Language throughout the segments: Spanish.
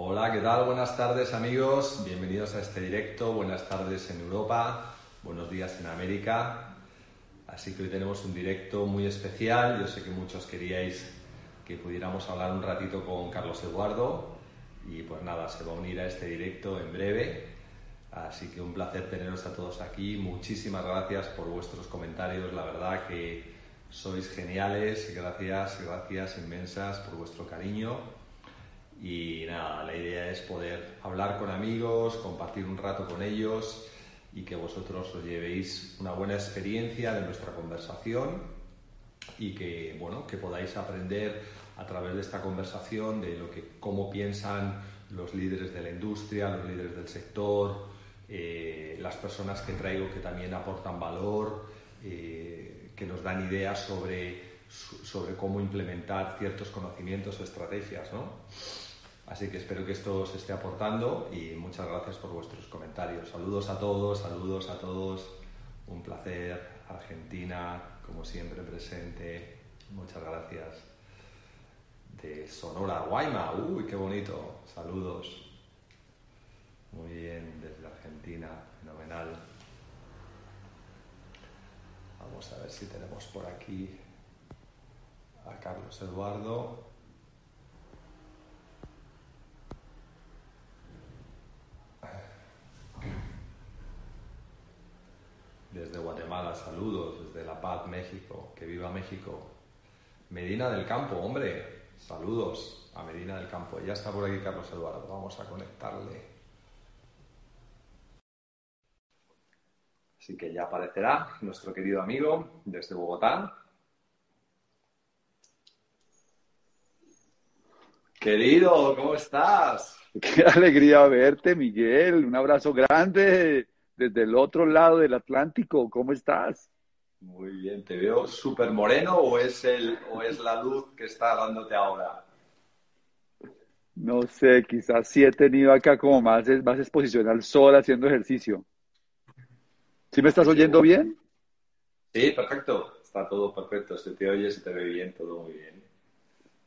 Hola, ¿qué tal? Buenas tardes amigos, bienvenidos a este directo, buenas tardes en Europa, buenos días en América. Así que hoy tenemos un directo muy especial, yo sé que muchos queríais que pudiéramos hablar un ratito con Carlos Eduardo y pues nada, se va a unir a este directo en breve. Así que un placer teneros a todos aquí, muchísimas gracias por vuestros comentarios, la verdad que sois geniales, gracias, gracias inmensas por vuestro cariño. Y nada, la idea es poder hablar con amigos, compartir un rato con ellos y que vosotros os llevéis una buena experiencia de nuestra conversación y que, bueno, que podáis aprender a través de esta conversación de lo que, cómo piensan los líderes de la industria, los líderes del sector, eh, las personas que traigo que también aportan valor. Eh, que nos dan ideas sobre, sobre cómo implementar ciertos conocimientos o estrategias, ¿no? Así que espero que esto os esté aportando y muchas gracias por vuestros comentarios. Saludos a todos, saludos a todos. Un placer. Argentina, como siempre, presente. Muchas gracias. De Sonora, Guayma. Uy, qué bonito. Saludos. Muy bien, desde Argentina. Fenomenal. Vamos a ver si tenemos por aquí a Carlos Eduardo. Desde Guatemala, saludos, desde La Paz, México, que viva México. Medina del Campo, hombre, saludos a Medina del Campo. Ya está por aquí Carlos Eduardo, vamos a conectarle. Así que ya aparecerá nuestro querido amigo desde Bogotá. Querido, ¿cómo estás? Qué alegría verte, Miguel. Un abrazo grande desde el otro lado del Atlántico. ¿Cómo estás? Muy bien, ¿te veo súper moreno o es, el, o es la luz que está dándote ahora? No sé, quizás sí he tenido acá como más, más exposición al sol haciendo ejercicio. ¿Sí me estás oyendo bien? Sí, perfecto. Está todo perfecto. Se te oye, se te ve bien, todo muy bien.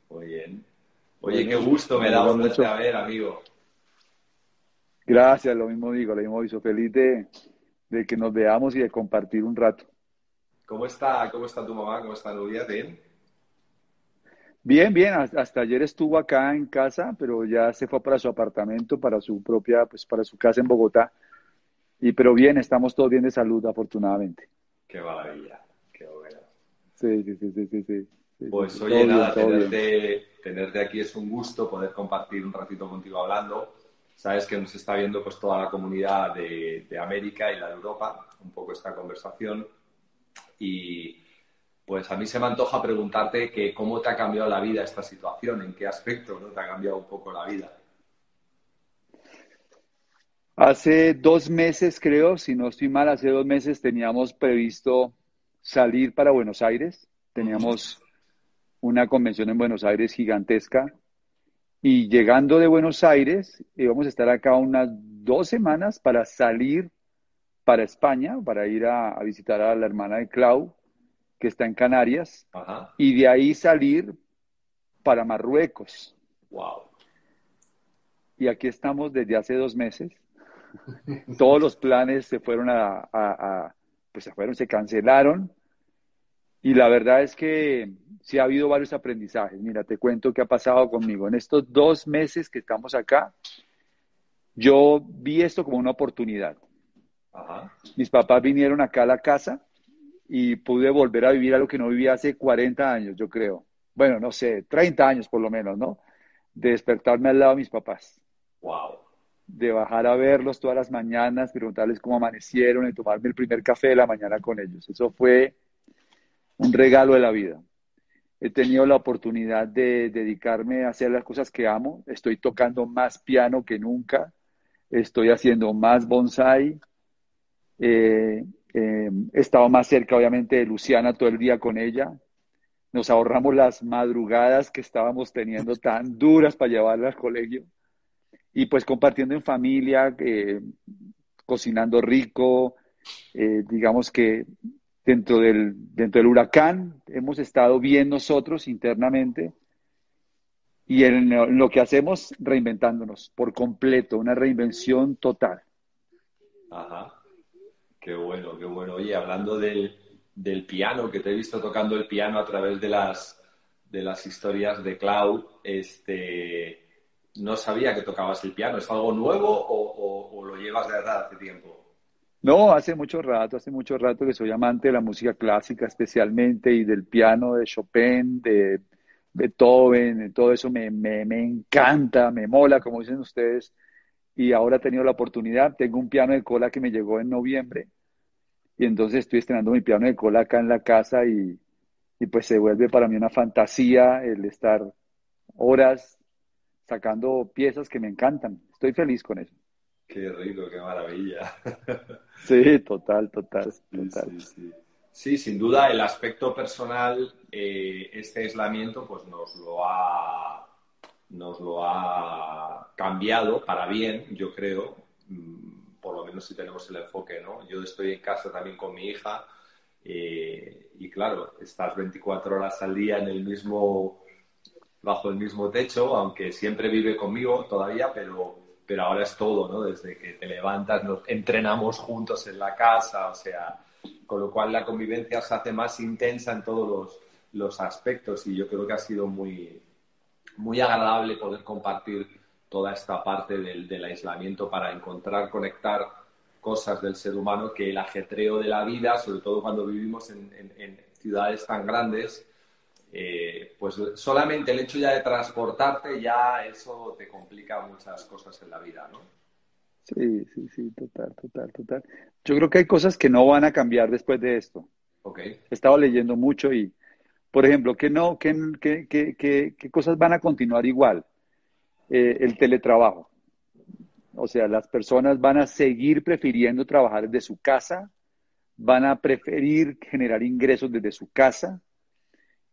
Muy bien. Oye, qué gusto me da volverte a ver, amigo. Gracias, lo mismo digo, lo mismo hizo. Feliz de, que nos veamos y de compartir un rato. ¿Cómo está, cómo está tu mamá? ¿Cómo está Nubia? ¿Bien? Bien, bien. Hasta ayer estuvo acá en casa, pero ya se fue para su apartamento, para su propia, pues para su casa en Bogotá y pero bien, estamos todos bien de salud, afortunadamente. Qué maravilla, qué bueno. Sí, sí, sí, sí, sí. Pues oye, nada, tenerte, tenerte, aquí es un gusto poder compartir un ratito contigo hablando. Sabes que nos está viendo pues toda la comunidad de, de América y la de Europa, un poco esta conversación. Y pues a mí se me antoja preguntarte que cómo te ha cambiado la vida esta situación, en qué aspecto ¿no? te ha cambiado un poco la vida. Hace dos meses, creo, si no estoy mal, hace dos meses teníamos previsto salir para Buenos Aires. Teníamos una convención en Buenos Aires gigantesca. Y llegando de Buenos Aires, íbamos a estar acá unas dos semanas para salir para España, para ir a, visitar a la hermana de Clau, que está en Canarias, y de ahí salir para Marruecos. Wow. Y aquí estamos desde hace dos meses todos los planes se fueron a, pues se fueron, se cancelaron. Y la verdad es que sí ha habido varios aprendizajes. Mira, te cuento qué ha pasado conmigo. En estos dos meses que estamos acá, yo vi esto como una oportunidad. Mis papás vinieron acá a la casa y pude volver a vivir a lo que no vivía hace 40 años, yo creo. Bueno, no sé, 30 años por lo menos, ¿no? De despertarme al lado de mis papás. Wow de bajar a verlos todas las mañanas, preguntarles cómo amanecieron y tomarme el primer café de la mañana con ellos. Eso fue un regalo de la vida. He tenido la oportunidad de dedicarme a hacer las cosas que amo. Estoy tocando más piano que nunca. Estoy haciendo más bonsai. Eh, eh, he estado más cerca, obviamente, de Luciana todo el día con ella. Nos ahorramos las madrugadas que estábamos teniendo tan duras para llevarla al colegio y pues compartiendo en familia, eh, cocinando rico, eh, digamos que dentro del, dentro del huracán hemos estado bien nosotros internamente y en lo que hacemos reinventándonos por completo, una reinvención total. Ajá, qué bueno, qué bueno. Oye, hablando del, del piano, que te he visto tocando el piano a través de las, de las historias de Cloud, este, no sabía que tocabas el piano. ¿Es algo nuevo o, lo llevas de verdad hace tiempo? No, hace mucho rato, hace mucho rato que soy amante de la música clásica especialmente y del piano de Chopin, de Beethoven, todo eso me, me, me, encanta, me mola, como dicen ustedes. Y ahora he tenido la oportunidad, tengo un piano de cola que me llegó en noviembre. Y entonces estoy estrenando mi piano de cola acá en la casa y, y pues se vuelve para mí una fantasía el estar horas sacando piezas que me encantan. Estoy feliz con eso. Qué rico, qué maravilla. Sí, total, total, total. Sí, sí, Sí, sin duda el aspecto personal, eh, este aislamiento, pues nos lo ha nos lo ha cambiado para bien, yo creo, mm, por lo menos si tenemos el enfoque, ¿no? Yo estoy en casa también con mi hija eh, y claro, estás 24 horas al día en el mismo, bajo el mismo techo, aunque siempre vive conmigo todavía, pero, pero ahora es todo, ¿no? Desde que te levantas, nos entrenamos juntos en la casa, o sea, con lo cual la convivencia se hace más intensa en todos los, aspectos y yo creo que ha sido muy, muy agradable poder compartir toda esta parte del, aislamiento para encontrar, conectar cosas del ser humano que el ajetreo de la vida, sobre todo cuando vivimos en, ciudades tan grandes, eh, pues solamente el hecho ya de transportarte, ya eso te complica muchas cosas en la vida, ¿no? Sí, sí, sí, total, total, total. Yo creo que hay cosas que no van a cambiar después de esto. Okay. He estado leyendo mucho y, por ejemplo, ¿qué, no, qué, qué, qué, qué cosas van a continuar igual? Eh, el teletrabajo. O sea, las personas van a seguir prefiriendo trabajar desde su casa, van a preferir generar ingresos desde su casa.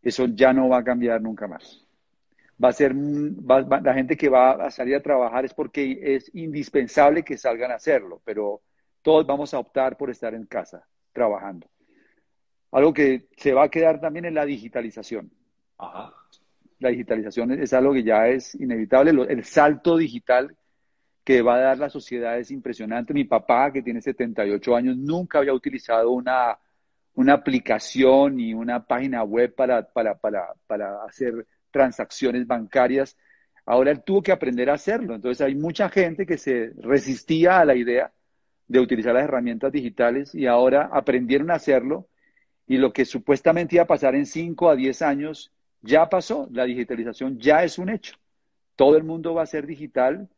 Eso ya no va a cambiar nunca más va a ser, la gente que va a salir a trabajar es porque es indispensable que salgan a hacerlo, pero todos vamos a optar por estar en casa trabajando. Algo que se va a quedar también es la digitalización. La digitalización es, algo que ya es inevitable. El salto digital que va a dar la sociedad es impresionante. Mi papá, que tiene 78 años, nunca había utilizado una, una aplicación ni una página web para, para, para, para hacer transacciones bancarias. Ahora él tuvo que aprender a hacerlo. Entonces hay mucha gente que se resistía a la idea de utilizar las herramientas digitales y ahora aprendieron a hacerlo y lo que supuestamente iba a pasar en 5 a 10 años ya pasó. La digitalización ya es un hecho. Todo el mundo va a ser digital,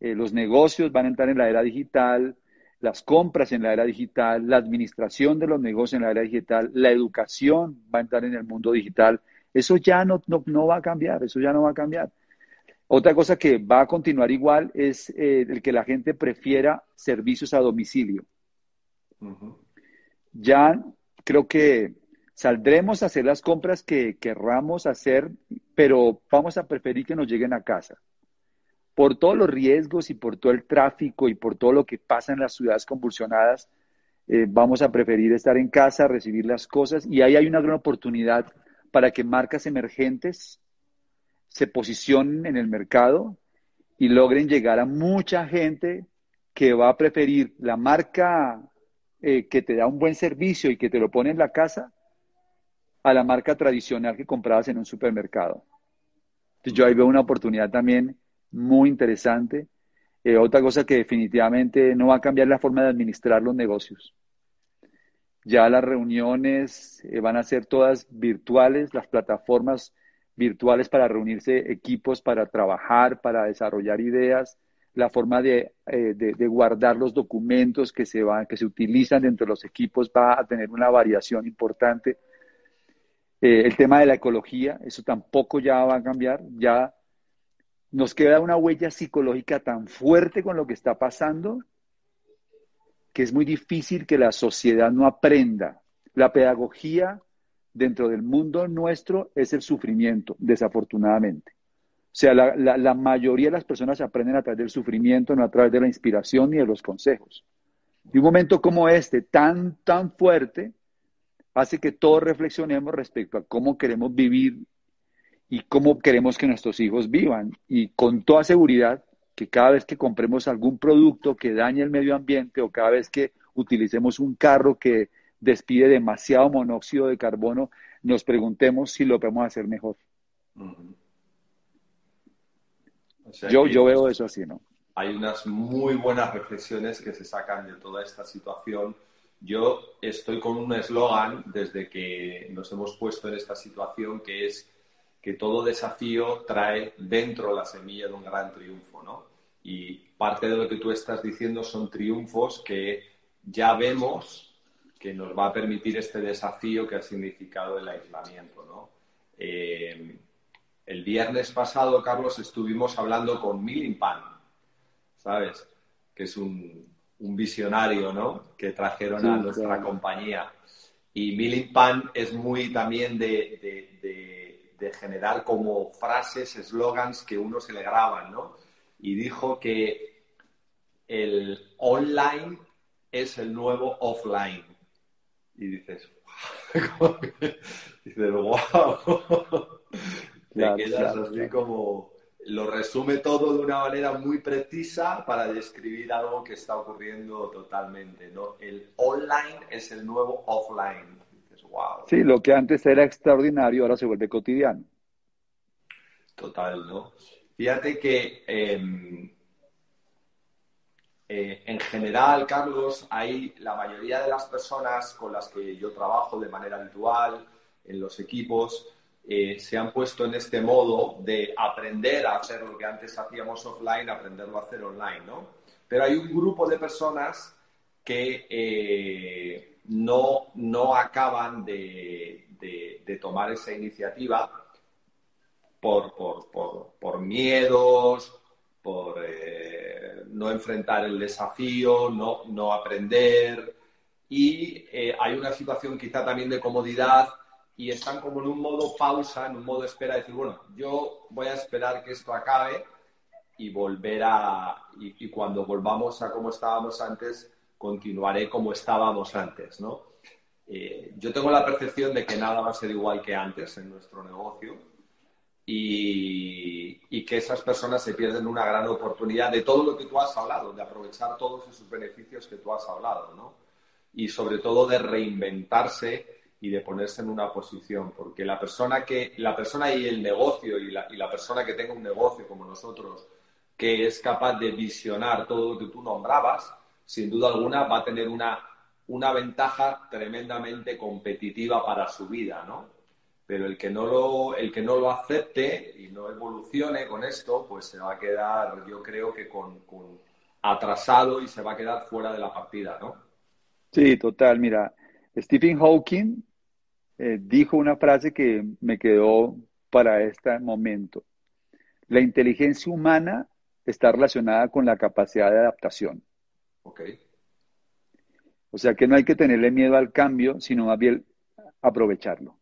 eh, los negocios van a entrar en la era digital, las compras en la era digital, la administración de los negocios en la era digital, la educación va a entrar en el mundo digital. Eso ya no, no, va a cambiar, eso ya no va a cambiar. Otra cosa que va a continuar igual es eh, el que la gente prefiera servicios a domicilio. Ya creo que saldremos a hacer las compras que querramos hacer, pero vamos a preferir que nos lleguen a casa. Por todos los riesgos y por todo el tráfico y por todo lo que pasa en las ciudades convulsionadas, eh, vamos a preferir estar en casa, recibir las cosas y ahí hay una gran oportunidad para que marcas emergentes se posicionen en el mercado y logren llegar a mucha gente que va a preferir la marca eh, que te da un buen servicio y que te lo pone en la casa a la marca tradicional que comprabas en un supermercado. Entonces yo ahí veo una oportunidad también muy interesante. Eh, otra cosa que definitivamente no va a cambiar la forma de administrar los negocios. Ya las reuniones eh, van a ser todas virtuales, las plataformas virtuales para reunirse equipos, para trabajar, para desarrollar ideas, la forma de, eh, guardar los documentos que se, van, que se utilizan dentro de los equipos va a tener una variación importante. El tema de la ecología, eso tampoco ya va a cambiar, ya nos queda una huella psicológica tan fuerte con lo que está pasando que es muy difícil que la sociedad no aprenda. La pedagogía dentro del mundo nuestro es el sufrimiento, desafortunadamente. O sea, la, mayoría de las personas aprenden a través del sufrimiento, no a través de la inspiración ni de los consejos. Y un momento como este, tan, tan fuerte, hace que todos reflexionemos respecto a cómo queremos vivir y cómo queremos que nuestros hijos vivan. Y con toda seguridad que cada vez que compremos algún producto que dañe el medio ambiente o cada vez que utilicemos un carro que despide demasiado monóxido de carbono, nos preguntemos si lo podemos hacer mejor. yo, yo veo eso así, ¿no? Hay unas muy buenas reflexiones que se sacan de toda esta situación. Yo estoy con un eslogan desde que nos hemos puesto en esta situación que es que todo desafío trae dentro la semilla de un gran triunfo, ¿no? Y parte de lo que tú estás diciendo son triunfos que ya vemos que nos va a permitir este desafío que ha significado el aislamiento, ¿no? Eh, el viernes pasado, Carlos, estuvimos hablando con Pan, ¿sabes? Que es un, visionario, ¿no? Que trajeron a nuestra compañía. Y Pan es muy también de de generar como frases, eslogans que uno se le graban, ¿no? Y dijo que el online es el nuevo offline. Y dices, dices, wow. Te quedas así como lo resume todo de una manera muy precisa para describir algo que está ocurriendo totalmente, ¿no? El online es el nuevo offline. Sí, lo que antes era extraordinario ahora se vuelve cotidiano. Total, ¿no? Fíjate que em, eh, en general, Carlos, hay la mayoría de las personas con las que yo trabajo de manera habitual en los equipos eh, se han puesto en este modo de aprender a hacer lo que antes hacíamos offline, aprenderlo a hacer online, ¿no? Pero hay un grupo de personas que eh, no, no acaban de, tomar esa iniciativa por, por, miedos, por eh, no enfrentar el desafío, no, no aprender. Y eh, hay una situación quizá también de comodidad y están como en un modo pausa, en un modo espera, de decir, bueno, yo voy a esperar que esto acabe y volver a, y, y cuando volvamos a como estábamos antes, continuaré como estábamos antes, ¿no? Eh, yo tengo la percepción de que nada va a ser igual que antes en nuestro negocio y, y, que esas personas se pierden una gran oportunidad de todo lo que tú has hablado, de aprovechar todos esos beneficios que tú has hablado, ¿no? Y sobre todo de reinventarse y de ponerse en una posición, porque la persona que la persona y el negocio y la, y la persona que tenga un negocio como nosotros que es capaz de visionar todo lo que tú nombrabas, sin duda alguna va a tener una, una ventaja tremendamente competitiva para su vida, ¿no? Pero el que no lo, el que no lo acepte y no evolucione con esto, pues se va a quedar, yo creo que con, atrasado y se va a quedar fuera de la partida, ¿no? Sí, total. Mira, Stephen Hawking eh, dijo una frase que me quedó para este momento. La inteligencia humana está relacionada con la capacidad de adaptación. O sea que no hay que tenerle miedo al cambio, sino más bien aprovecharlo.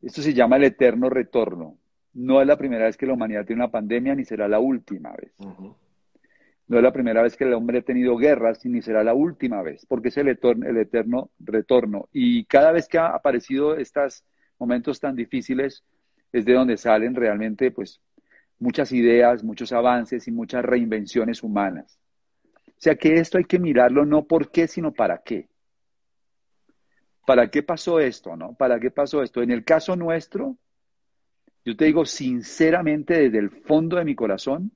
Esto se llama el eterno retorno. No es la primera vez que la humanidad tiene una pandemia, ni será la última vez. No es la primera vez que el hombre ha tenido guerras, ni será la última vez, porque es el eterno, el eterno retorno. Y cada vez que ha aparecido estos momentos tan difíciles, es de donde salen realmente pues, muchas ideas, muchos avances y muchas reinvenciones humanas. Sea que esto hay que mirarlo no por qué, sino para qué. ¿Para qué pasó esto, no? ¿Para qué pasó esto? En el caso nuestro, yo te digo sinceramente desde el fondo de mi corazón,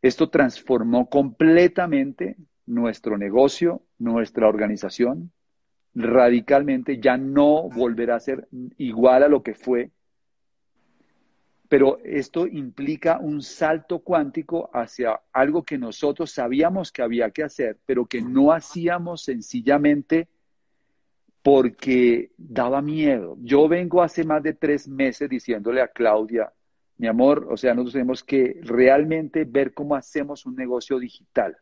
esto transformó completamente nuestro negocio, nuestra organización, radicalmente, ya no volverá a ser igual a lo que fue pero esto implica un salto cuántico hacia algo que nosotros sabíamos que había que hacer, pero que no hacíamos sencillamente porque daba miedo. Yo vengo hace más de tres meses diciéndole a Claudia, mi amor, o sea, nosotros tenemos que realmente ver cómo hacemos un negocio digital.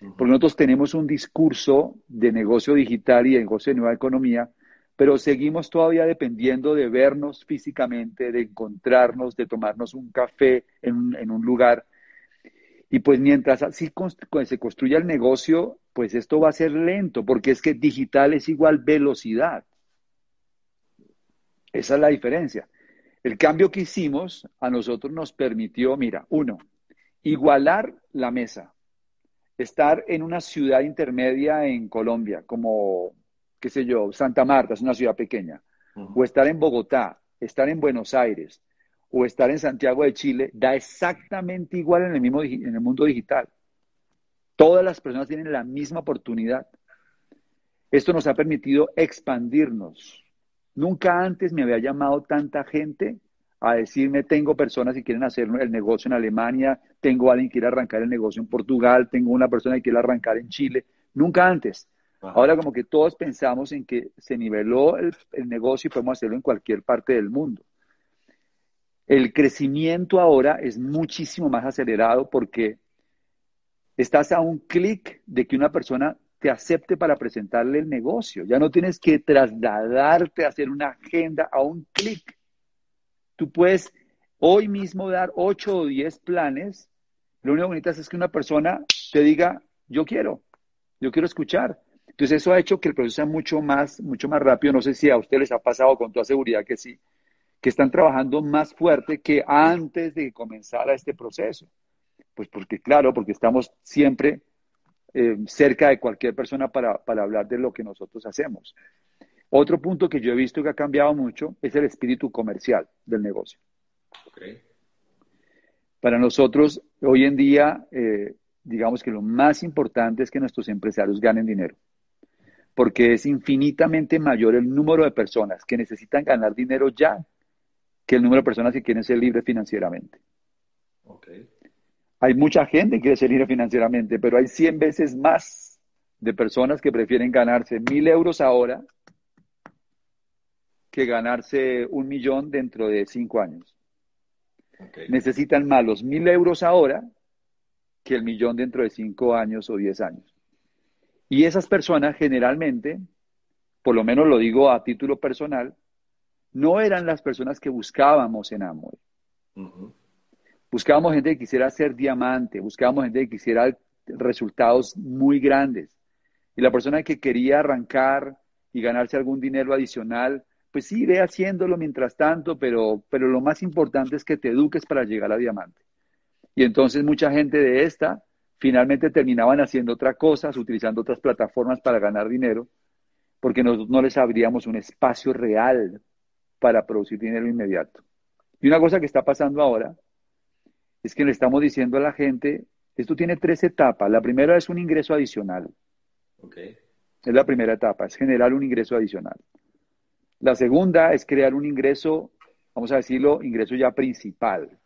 Porque nosotros tenemos un discurso de negocio digital y de negocio de nueva economía pero seguimos todavía dependiendo de vernos físicamente, de encontrarnos, de tomarnos un café en, un lugar. Y pues mientras así se construya el negocio, pues esto va a ser lento, porque es que digital es igual velocidad. Esa es la diferencia. El cambio que hicimos a nosotros nos permitió, mira, uno, igualar la mesa, estar en una ciudad intermedia en Colombia, como, qué sé yo, Santa Marta, es una ciudad pequeña, o estar en Bogotá, estar en Buenos Aires, o estar en Santiago de Chile, da exactamente igual en el, mismo, en el mundo digital. Todas las personas tienen la misma oportunidad. Esto nos ha permitido expandirnos. Nunca antes me había llamado tanta gente a decirme, tengo personas que quieren hacer el negocio en Alemania, tengo alguien que quiere arrancar el negocio en Portugal, tengo una persona que quiere arrancar en Chile. Nunca antes. Ahora como que todos pensamos en que se niveló el, el, negocio y podemos hacerlo en cualquier parte del mundo. El crecimiento ahora es muchísimo más acelerado porque estás a un clic de que una persona te acepte para presentarle el negocio. Ya no tienes que trasladarte a hacer una agenda a un clic. Tú puedes hoy mismo dar 8 o 10 planes. Lo único que es que una persona te diga, yo quiero, yo quiero escuchar. Entonces eso ha hecho que el proceso sea mucho más, mucho más rápido. No sé si a ustedes les ha pasado con toda seguridad que sí, que están trabajando más fuerte que antes de comenzar este proceso. Pues porque, claro, porque estamos siempre eh, cerca de cualquier persona para, para hablar de lo que nosotros hacemos. Otro punto que yo he visto que ha cambiado mucho es el espíritu comercial del negocio. Para nosotros, hoy en día, eh, digamos que lo más importante es que nuestros empresarios ganen dinero, porque es infinitamente mayor el número de personas que necesitan ganar dinero ya que el número de personas que quieren ser libres financieramente. Okay. Hay mucha gente que quiere ser libre financieramente, pero hay 100 veces más de personas que prefieren ganarse mil euros ahora que ganarse un millón dentro de cinco años. Necesitan más los mil euros ahora que el millón dentro de cinco años o diez años. Y esas personas generalmente, por lo menos lo digo a título personal, no eran las personas que buscábamos en Amway. Buscábamos gente que quisiera ser diamante, buscábamos gente que quisiera resultados muy grandes. Y la persona que quería arrancar y ganarse algún dinero adicional, pues sí, ve haciéndolo mientras tanto, pero, pero lo más importante es que te eduques para llegar a diamante. Y entonces mucha gente de esta finalmente terminaban haciendo otras cosas, utilizando otras plataformas para ganar dinero, porque no les abríamos un espacio real para producir dinero inmediato. Y una cosa que está pasando ahora es que le estamos diciendo a la gente, esto tiene tres etapas. La primera es un ingreso adicional. Es la primera etapa, es generar un ingreso adicional. La segunda es crear un ingreso, vamos a decirlo, ingreso ya principal.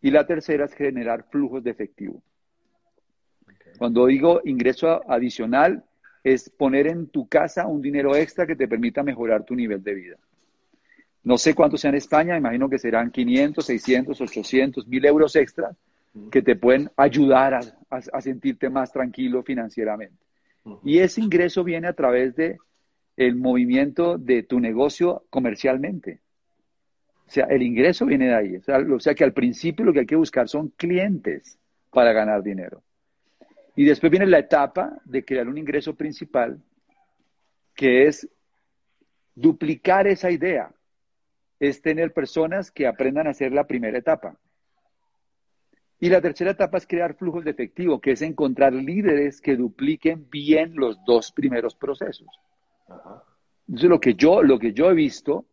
Y la tercera es generar flujos de efectivo. Cuando digo ingreso adicional, es poner en tu casa un dinero extra que te permita mejorar tu nivel de vida. No sé cuánto sea en España, imagino que serán 500, 600, 800, 1000 euros extras que te pueden ayudar a, sentirte más tranquilo financieramente. Y ese ingreso viene a través de el movimiento de tu negocio comercialmente. O sea, el ingreso viene de ahí. O sea, o sea, que al principio lo que hay que buscar son clientes para ganar dinero. Y después viene la etapa de crear un ingreso principal, que es duplicar esa idea es tener personas que aprendan a hacer la primera etapa. Y la tercera etapa es crear flujos de efectivo, que es encontrar líderes que dupliquen bien los dos primeros procesos. Entonces, lo que, yo, lo que yo he visto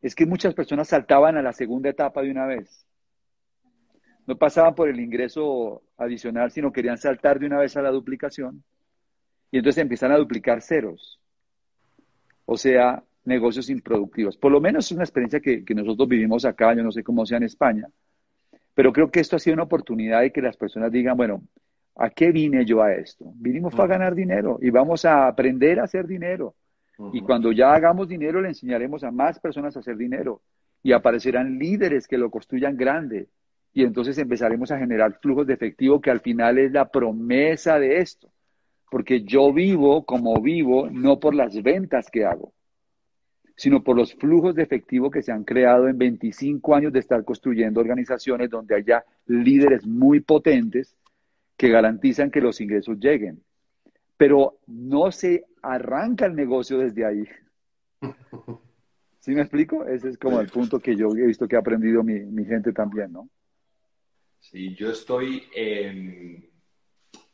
es que muchas personas saltaban a la segunda etapa de una vez. No pasaban por el ingreso adicional, sino querían saltar de una vez a la duplicación. Y entonces empiezan a duplicar ceros. O sea, negocios improductivos. Por lo menos es una experiencia que, nosotros vivimos acá, yo no sé cómo sea en España, pero creo que esto ha sido una oportunidad de que las personas digan, bueno, ¿a qué vine yo a esto? Vinimos para ganar dinero y vamos a aprender a hacer dinero. Y cuando ya hagamos dinero, le enseñaremos a más personas a hacer dinero y aparecerán líderes que lo construyan grande. Y entonces empezaremos a generar flujos de efectivo que al final es la promesa de esto. Porque yo vivo como vivo, no por las ventas que hago, sino por los flujos de efectivo que se han creado en 25 años de estar construyendo organizaciones donde haya líderes muy potentes que garantizan que los ingresos lleguen. Pero no se arranca el negocio desde ahí. ¿Sí me explico? Ese es como el punto que yo he visto que ha aprendido mi, mi gente también, ¿no? Sí, yo estoy,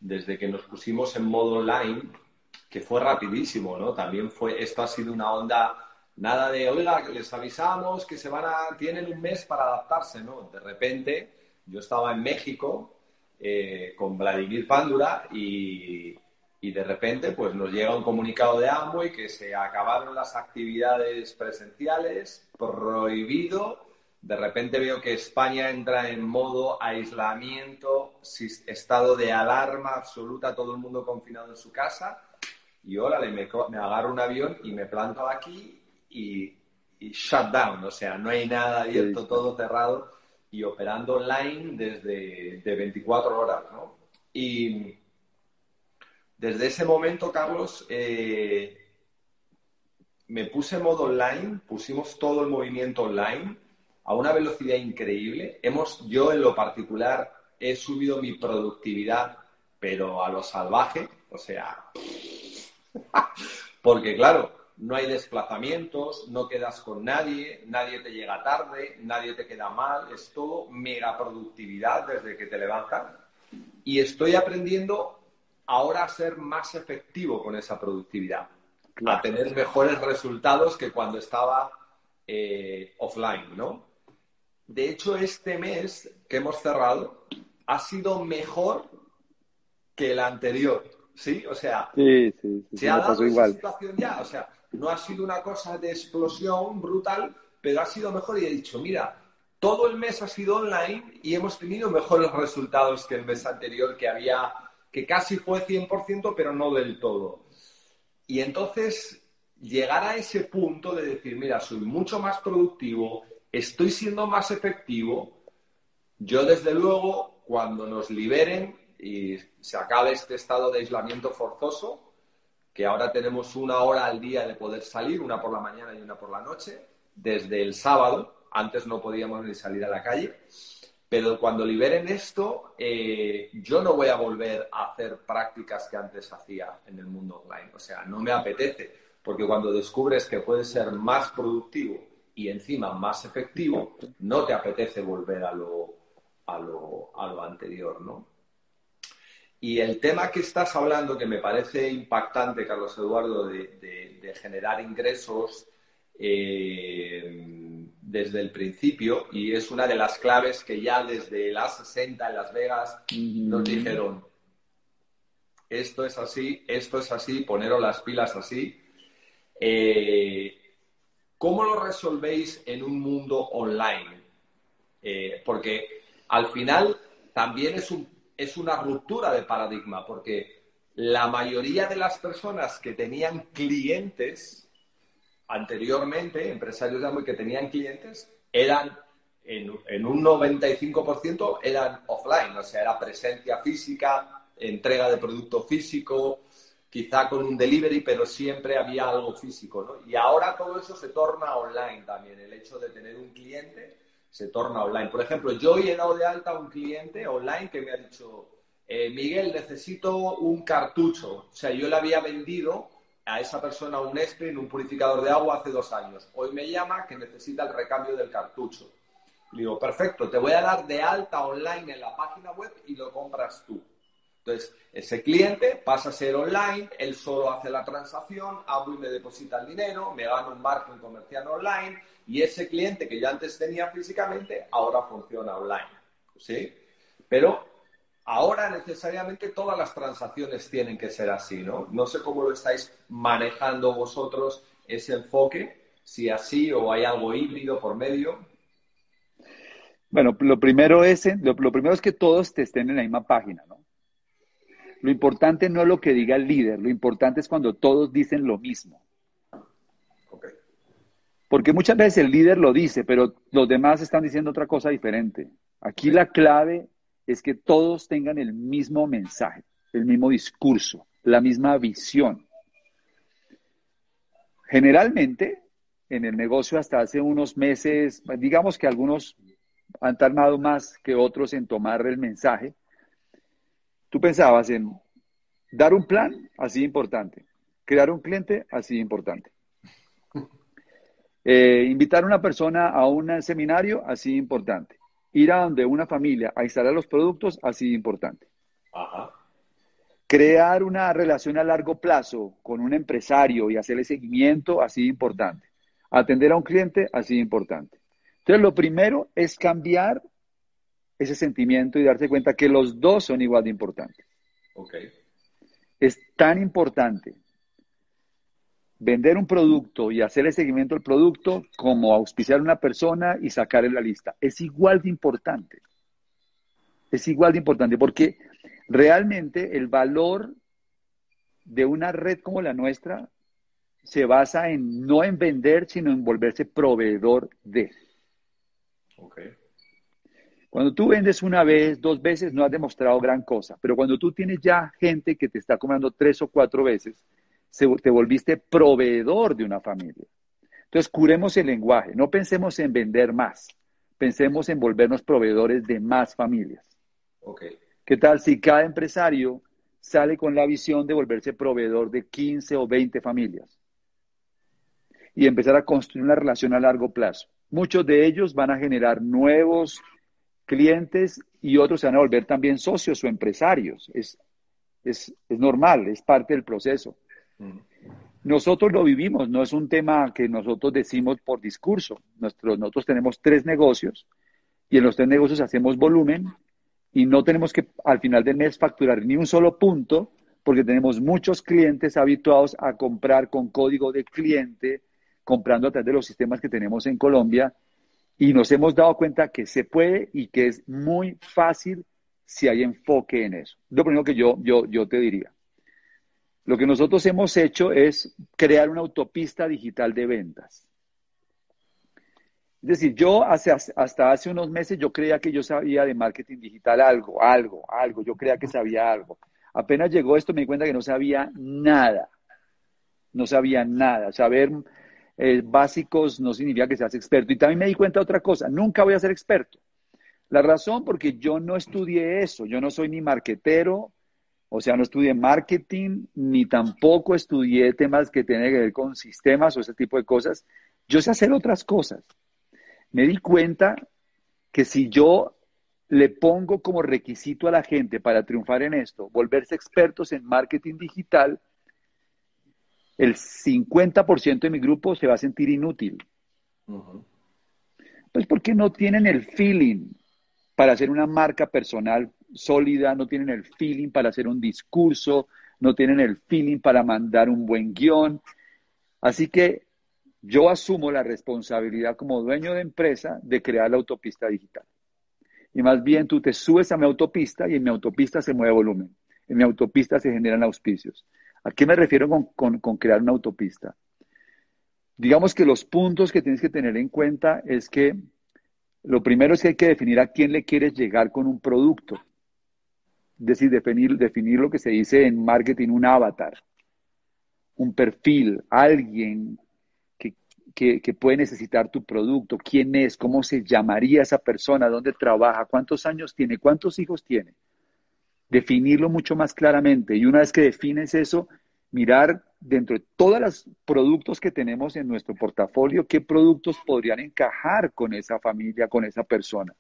desde que nos pusimos en modo online, que fue rapidísimo, ¿no? También fue, esto ha sido una onda, nada de, oiga, que les avisamos que se van a, tienen un mes para adaptarse, ¿no? De repente, yo estaba en México eh, con Vladimir Pándura y, y, de repente, pues nos llega un comunicado de Amway que se acabaron las actividades presenciales, prohibido de repente veo que España entra en modo aislamiento, estado de alarma absoluta, todo el mundo confinado en su casa. Y órale, me, me agarro un avión y me planto aquí y, y shut down. O sea, no hay nada abierto, todo cerrado y operando online desde de 24 horas. ¿no? Y desde ese momento, Carlos, eh, me puse modo online, pusimos todo el movimiento online a una velocidad increíble. Hemos, yo en lo particular he subido mi productividad, pero a lo salvaje, o sea, porque claro, no hay desplazamientos, no quedas con nadie, nadie te llega tarde, nadie te queda mal, es todo mega productividad desde que te levantas. Y estoy aprendiendo ahora a ser más efectivo con esa productividad, a tener mejores resultados que cuando estaba eh, offline, ¿no? De hecho, este mes que hemos cerrado ha sido mejor que el anterior, ¿sí? O sea, se ha dado esa situación ya, o sea, no ha sido una cosa de explosión brutal, pero ha sido mejor y he dicho, mira, todo el mes ha sido online y hemos tenido mejores resultados que el mes anterior, que había, que casi fue 100%, pero no del todo. Y entonces, llegar a ese punto de decir, mira, soy mucho más productivo, estoy siendo más efectivo. Yo, desde luego, cuando nos liberen y se acabe este estado de aislamiento forzoso, que ahora tenemos una hora al día de poder salir, una por la mañana y una por la noche, desde el sábado, antes no podíamos ni salir a la calle, pero cuando liberen esto, eh, yo no voy a volver a hacer prácticas que antes hacía en el mundo online. O sea, no me apetece, porque cuando descubres que puedes ser más productivo y encima más efectivo, no te apetece volver a lo, a lo, a lo anterior, ¿no? Y el tema que estás hablando, que me parece impactante, Carlos Eduardo, de, generar ingresos eh, desde el principio, y es una de las claves que ya desde las 60 en Las Vegas nos dijeron, esto es así, esto es así, poneros las pilas así. Eh, ¿Cómo lo resolvéis en un mundo online? Eh, porque al final también es, un, es una ruptura de paradigma, porque la mayoría de las personas que tenían clientes anteriormente, empresarios de que tenían clientes, eran en, en un 95% eran offline, o sea, era presencia física, entrega de producto físico, quizá con un delivery, pero siempre había algo físico, ¿no? Y ahora todo eso se torna online también, el hecho de tener un cliente se torna online. Por ejemplo, yo hoy he dado de alta a un cliente online que me ha dicho, eh, Miguel, necesito un cartucho. O sea, yo le había vendido a esa persona un en un purificador de agua hace dos años. Hoy me llama que necesita el recambio del cartucho. Le digo, perfecto, te voy a dar de alta online en la página web y lo compras tú. Entonces, ese cliente pasa a ser online, él solo hace la transacción, y me deposita el dinero, me gana un marketing comercial online y ese cliente que ya antes tenía físicamente, ahora funciona online. ¿Sí? Pero ahora necesariamente todas las transacciones tienen que ser así, ¿no? No sé cómo lo estáis manejando vosotros ese enfoque, si así o hay algo híbrido por medio. Bueno, lo primero es, lo, primero es que todos te estén en la misma página. Lo importante no es lo que diga el líder, lo importante es cuando todos dicen lo mismo. Porque muchas veces el líder lo dice, pero los demás están diciendo otra cosa diferente. Aquí la clave es que todos tengan el mismo mensaje, el mismo discurso, la misma visión. Generalmente, en el negocio hasta hace unos meses, digamos que algunos han tardado más que otros en tomar el mensaje, Tú pensabas en dar un plan, así importante. Crear un cliente, así importante. Eh, invitar a una persona a un seminario, así importante. Ir a donde una familia a instalar los productos, así importante. Crear una relación a largo plazo con un empresario y hacerle seguimiento, así importante. Atender a un cliente, así importante. Entonces, lo primero es cambiar ese sentimiento y darse cuenta que los dos son igual de importantes. Okay. Es tan importante vender un producto y hacer el seguimiento del producto como auspiciar a una persona y sacar en la lista. Es igual de importante. Es igual de importante porque realmente el valor de una red como la nuestra se basa en no en vender, sino en volverse proveedor de. Okay. Cuando tú vendes una vez, dos veces, no has demostrado gran cosa, pero cuando tú tienes ya gente que te está comprando tres o cuatro veces, te volviste proveedor de una familia. Entonces, curemos el lenguaje, no pensemos en vender más, pensemos en volvernos proveedores de más familias. Okay. ¿Qué tal si cada empresario sale con la visión de volverse proveedor de 15 o 20 familias? Y empezar a construir una relación a largo plazo. Muchos de ellos van a generar nuevos clientes y otros se van a volver también socios o empresarios. Es, es, es normal, es parte del proceso. Mm. Nosotros lo vivimos, no es un tema que nosotros decimos por discurso. nosotros tenemos tres negocios y en los tres negocios hacemos volumen y no tenemos que al final del mes facturar ni un solo punto porque tenemos muchos clientes habituados a comprar con código de cliente comprando a través de los sistemas que tenemos en Colombia y nos hemos dado cuenta que se puede y que es muy fácil si hay enfoque en eso. Lo primero que yo, yo, yo te diría. Lo que nosotros hemos hecho es crear una autopista digital de ventas. Es decir, yo hace, hasta hace unos meses yo creía que yo sabía de marketing digital algo, algo, algo, yo creía que sabía algo. Apenas llegó esto me di cuenta que no sabía nada, no sabía nada. Saber eh, básicos no significa que seas experto. Y también me di cuenta de otra cosa, nunca voy a ser experto. La razón porque yo no estudié eso, yo no soy ni marquetero, o sea, no estudié marketing, ni tampoco estudié temas que tienen que ver con sistemas o ese tipo de cosas. Yo sé hacer otras cosas. Me di cuenta que si yo le pongo como requisito a la gente para triunfar en esto, volverse expertos en marketing digital, el 50% de mi grupo se va a sentir inútil. Pues porque no tienen el feeling para hacer una marca personal sólida, no tienen el feeling para hacer un discurso, no tienen el feeling para mandar un buen guion. Así que yo asumo la responsabilidad como dueño de empresa de crear la autopista digital. Y más bien tú te subes a mi autopista y en mi autopista se mueve volumen. En mi autopista se generan auspicios. ¿A qué me refiero con, crear una autopista? Digamos que los puntos que tienes que tener en cuenta es que lo primero es que hay que definir a quién le quieres llegar con un producto. Es decir, definir, definir lo que se dice en marketing, un avatar, un perfil, alguien que, que, puede necesitar tu producto, quién es, cómo se llamaría esa persona, dónde trabaja, cuántos años tiene, cuántos hijos tiene definirlo mucho más claramente. Y una vez que defines eso, mirar dentro de todos los productos que tenemos en nuestro portafolio, qué productos podrían encajar con esa familia, con esa persona.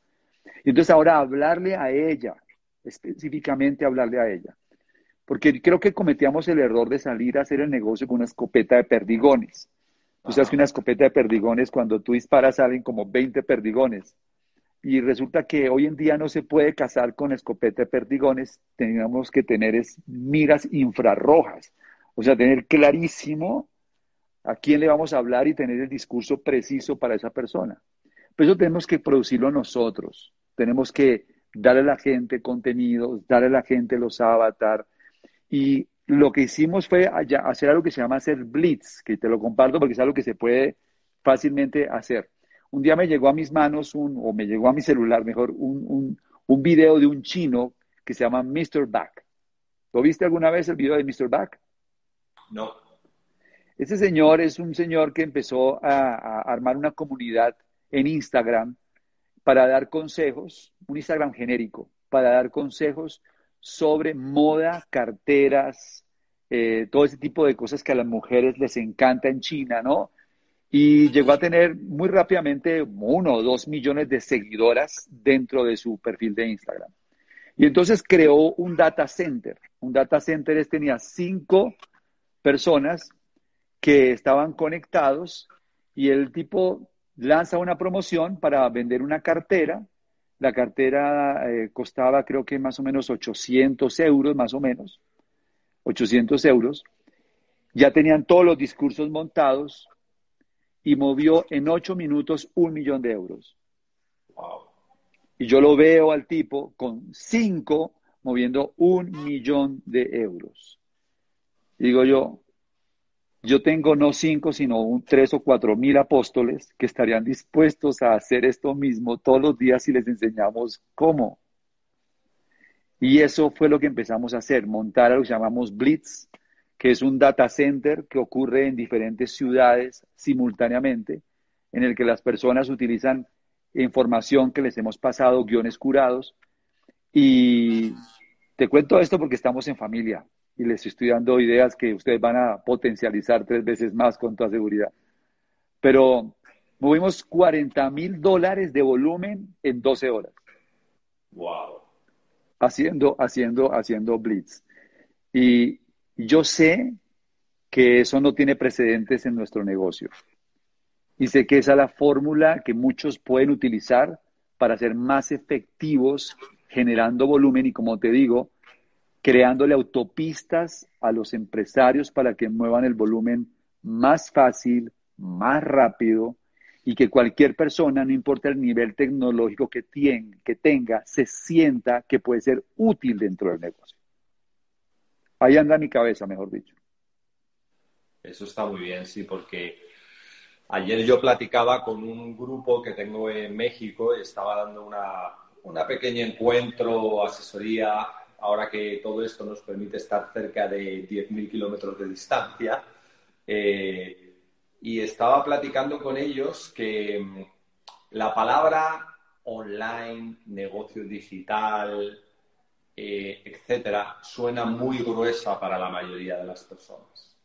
Y entonces ahora hablarle a ella, específicamente hablarle a ella. Porque creo que cometíamos el error de salir a hacer el negocio con una escopeta de perdigones. Tú sabes que una escopeta de perdigones, cuando tú disparas, salen como 20 perdigones y resulta que hoy en día no se puede cazar con escopeta de perdigones, tenemos que tener es miras infrarrojas, o sea, tener clarísimo a quién le vamos a hablar y tener el discurso preciso para esa persona. Por eso tenemos que producirlo nosotros, tenemos que darle a la gente contenidos, darle a la gente los avatar. Y lo que hicimos fue hacer algo que se llama hacer blitz, que te lo comparto porque es algo que se puede fácilmente hacer un día me llegó a mis manos, un, o me llegó a mi celular, mejor, un, un, un video de un chino que se llama Mr. Back. ¿Lo viste alguna vez el video de Mr. Back? No. Ese señor es un señor que empezó a, a, armar una comunidad en Instagram para dar consejos, un Instagram genérico, para dar consejos sobre moda, carteras, eh, todo ese tipo de cosas que a las mujeres les encanta en China, ¿no? Y llegó a tener muy rápidamente uno o dos millones de seguidoras dentro de su perfil de Instagram. Y entonces creó un data center. Un data center tenía cinco personas que estaban conectados y el tipo lanza una promoción para vender una cartera. La cartera eh, costaba creo que más o menos 800 euros, más o menos. 800 euros. Ya tenían todos los discursos montados y movió en ocho minutos un millón de euros. Y yo lo veo al tipo con cinco moviendo un millón de euros. Digo yo, yo tengo no cinco, sino un tres o cuatro mil apóstoles que estarían dispuestos a hacer esto mismo todos los días si les enseñamos cómo. Y eso fue lo que empezamos a hacer, montar a lo que llamamos Blitz, que es un data center que ocurre en diferentes ciudades simultáneamente, en el que las personas utilizan información que les hemos pasado, guiones curados. Y te cuento esto porque estamos en familia y les estoy dando ideas que ustedes van a potencializar tres veces más con toda seguridad. Pero movimos 40 mil dólares de volumen en 12 horas. Wow. Haciendo, haciendo, haciendo blitz. Y yo sé que eso no tiene precedentes en nuestro negocio. Y sé que esa es la fórmula que muchos pueden utilizar para ser más efectivos generando volumen y como te digo, creándole autopistas a los empresarios para que muevan el volumen más fácil, más rápido y que cualquier persona, no importa el nivel tecnológico que, que tenga, se sienta que puede ser útil dentro del negocio. Ahí anda mi cabeza, mejor dicho. Eso está muy bien, sí, porque ayer yo platicaba con un grupo que tengo en México y estaba dando una, una pequeña encuentro, asesoría ahora que todo esto nos permite estar cerca de 10.000 kilómetros de distancia. Eh, y estaba platicando con ellos que mm, la palabra online, negocio digital, eh, etcétera, suena muy gruesa para la mayoría de las personas.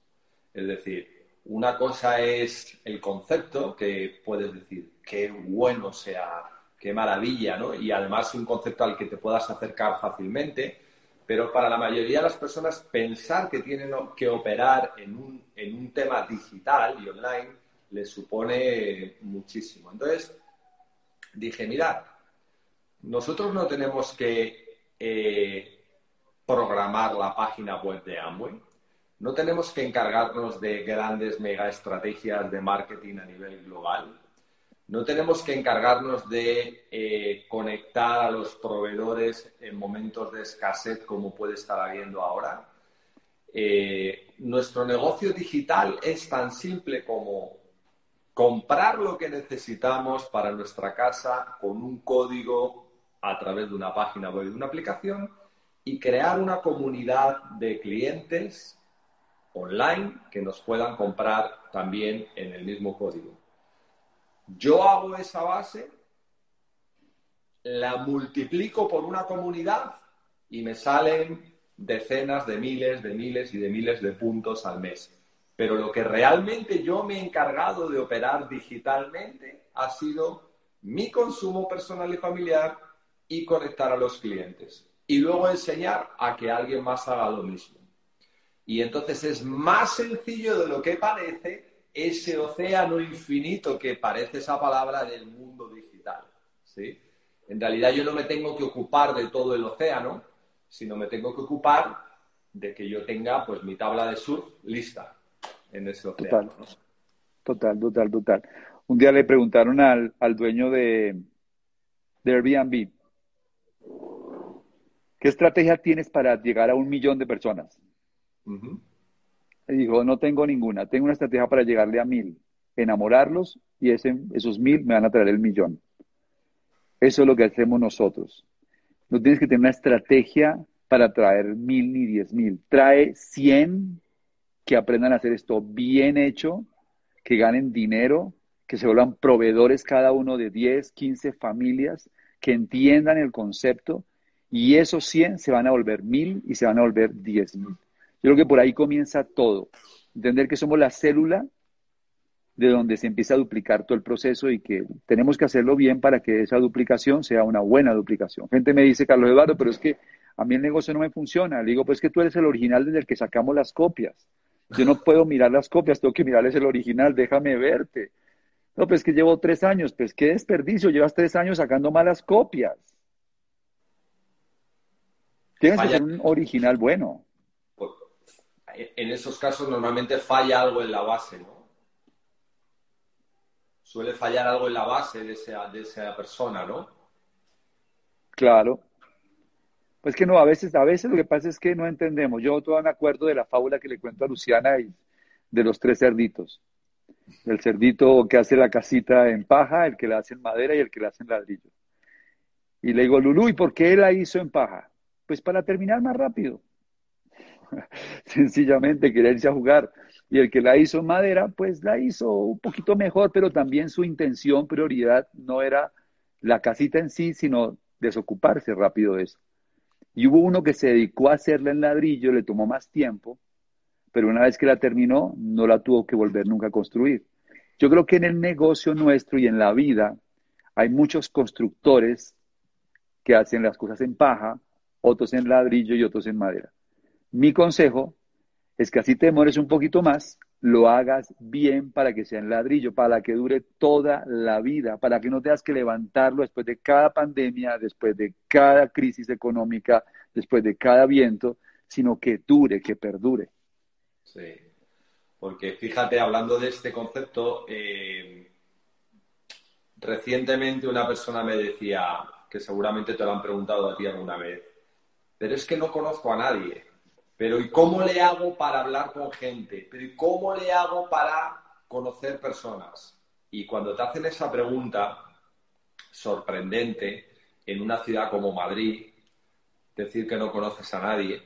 Es decir, una cosa es el concepto, que puedes decir, qué bueno sea, qué maravilla, ¿no? Y además un concepto al que te puedas acercar fácilmente, pero para la mayoría de las personas pensar que tienen que operar en un, en un tema digital y online les supone muchísimo. Entonces, dije, mirad, nosotros no tenemos que eh, programar la página web de Amway, no tenemos que encargarnos de grandes mega estrategias de marketing a nivel global, no tenemos que encargarnos de eh, conectar a los proveedores en momentos de escasez como puede estar habiendo ahora. Eh, nuestro negocio digital es tan simple como comprar lo que necesitamos para nuestra casa con un código a través de una página web, de una aplicación y crear una comunidad de clientes online que nos puedan comprar también en el mismo código. Yo hago esa base, la multiplico por una comunidad y me salen decenas de miles, de miles y de miles de puntos al mes. Pero lo que realmente yo me he encargado de operar digitalmente ha sido mi consumo personal y familiar y conectar a los clientes. Y luego enseñar a que alguien más haga lo mismo. Y entonces es más sencillo de lo que parece ese océano infinito que parece esa palabra del mundo digital. ¿sí? En realidad yo no me tengo que ocupar de todo el océano, sino me tengo que ocupar de que yo tenga pues mi tabla de surf lista en ese océano. Total, total, total, Un día le preguntaron al, dueño de, de Airbnb, ¿qué estrategia tienes para llegar a un millón de personas? Y dijo, no tengo ninguna, tengo una estrategia para llegarle a mil, enamorarlos y ese, esos mil me van a traer el millón. Eso es lo que hacemos nosotros. No tienes que tener una estrategia para traer mil ni diez mil. Trae cien que aprendan a hacer esto bien hecho, que ganen dinero, que se vuelvan proveedores cada uno de 10, 15 familias, que entiendan el concepto y esos 100 se van a volver mil y se van a volver diez mil. Yo creo que por ahí comienza todo. Entender que somos la célula de donde se empieza a duplicar todo el proceso y que tenemos que hacerlo bien para que esa duplicación sea una buena duplicación. Gente me dice, Carlos Eduardo, pero es que a mí el negocio no me funciona. Le digo, pues es que tú eres el original desde el que sacamos las copias. Yo no puedo mirar las copias, tengo que mirarles el original, déjame verte. No, pues que llevo tres años, pues qué desperdicio, llevas tres años sacando malas copias. Tienes que ser un original bueno. En esos casos normalmente falla algo en la base, ¿no? Suele fallar algo en la base de esa, de esa persona, ¿no? Claro. Pues que no, a veces, a veces lo que pasa es que no entendemos. Yo todavía me acuerdo de la fábula que le cuento a Luciana y de los tres cerditos. El cerdito que hace la casita en paja, el que la hace en madera y el que la hace en ladrillo. Y le digo, Lulú, ¿y por qué la hizo en paja? Pues para terminar más rápido. Sencillamente quería irse a jugar. Y el que la hizo en madera, pues la hizo un poquito mejor, pero también su intención, prioridad, no era la casita en sí, sino desocuparse rápido de eso. Y hubo uno que se dedicó a hacerla en ladrillo, le tomó más tiempo, pero una vez que la terminó, no la tuvo que volver nunca a construir. Yo creo que en el negocio nuestro y en la vida hay muchos constructores que hacen las cosas en paja, otros en ladrillo y otros en madera. Mi consejo es que así te demores un poquito más, lo hagas bien para que sea en ladrillo, para que dure toda la vida, para que no tengas que levantarlo después de cada pandemia, después de cada crisis económica, después de cada viento, sino que dure, que perdure. Sí, porque fíjate, hablando de este concepto, eh, recientemente una persona me decía, que seguramente te lo han preguntado a ti alguna vez, pero es que no conozco a nadie. Pero ¿y cómo le hago para hablar con gente? ¿Pero ¿y cómo le hago para conocer personas? Y cuando te hacen esa pregunta sorprendente en una ciudad como Madrid, decir que no conoces a nadie,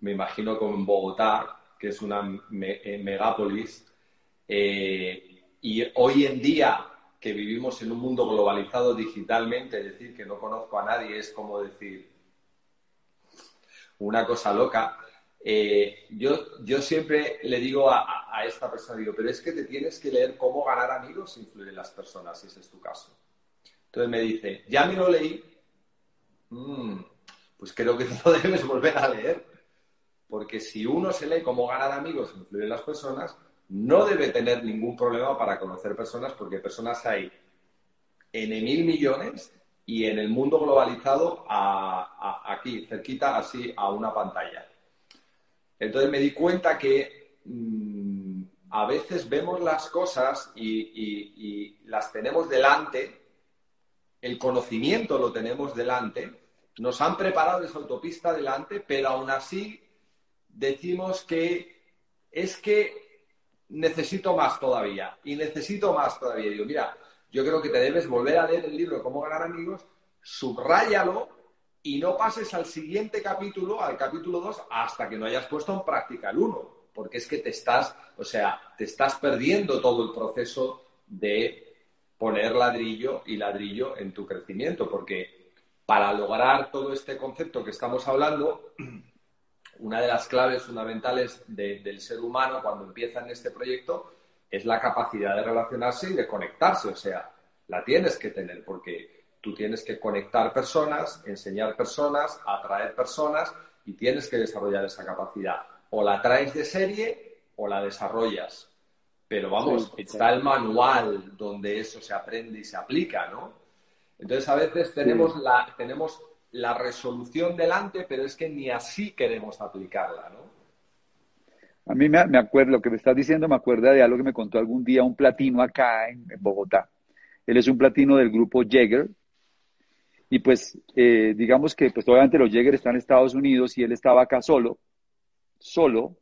me imagino como en Bogotá, que es una eh, megápolis, eh, y hoy en día que vivimos en un mundo globalizado digitalmente, decir que no conozco a nadie es como decir, una cosa loca. Eh, yo, yo siempre le digo a, esta persona, digo, pero es que te tienes que leer cómo ganar amigos e influir en las personas, si ese es tu caso. Entonces me dice, ya me lo leí, mm, pues creo que no debes volver a leer, porque si uno se lee cómo ganar amigos e influir en las personas, no debe tener ningún problema para conocer personas, porque personas hay en mil millones y en el mundo globalizado aquí, cerquita, así, a una pantalla. Entonces me di cuenta que mm, a veces vemos las cosas y, las tenemos delante, el conocimiento lo tenemos delante, nos han preparado esa autopista delante, pero aún así decimos que es que necesito más todavía y necesito más todavía. Digo, mira, yo creo que te debes volver a leer el libro Cómo ganar amigos, subráyalo y no pases al siguiente capítulo, al capítulo 2, hasta que no hayas puesto en práctica el 1, porque es que te estás, o sea, te estás perdiendo todo el proceso de poner ladrillo y ladrillo en tu crecimiento, porque para lograr todo este concepto que estamos hablando, una de las claves fundamentales del ser humano cuando empieza en este proyecto es la capacidad de relacionarse y de conectarse. O sea, la tienes que tener porque tú tienes que conectar personas, enseñar personas, atraer personas y tienes que desarrollar esa capacidad. O la traes de serie o la desarrollas. Pero vamos, está el manual donde eso se aprende y se aplica, ¿no? Entonces a veces tenemos, la, tenemos la resolución delante, pero es que ni así queremos aplicarla, ¿no? A mí me, acuerdo, lo que me estás diciendo me acuerda de algo que me contó algún día un platino acá en, Bogotá. Él es un platino del grupo Jäger. Y pues, eh, digamos que, pues obviamente los Jäger están en Estados Unidos y él estaba acá solo, solo,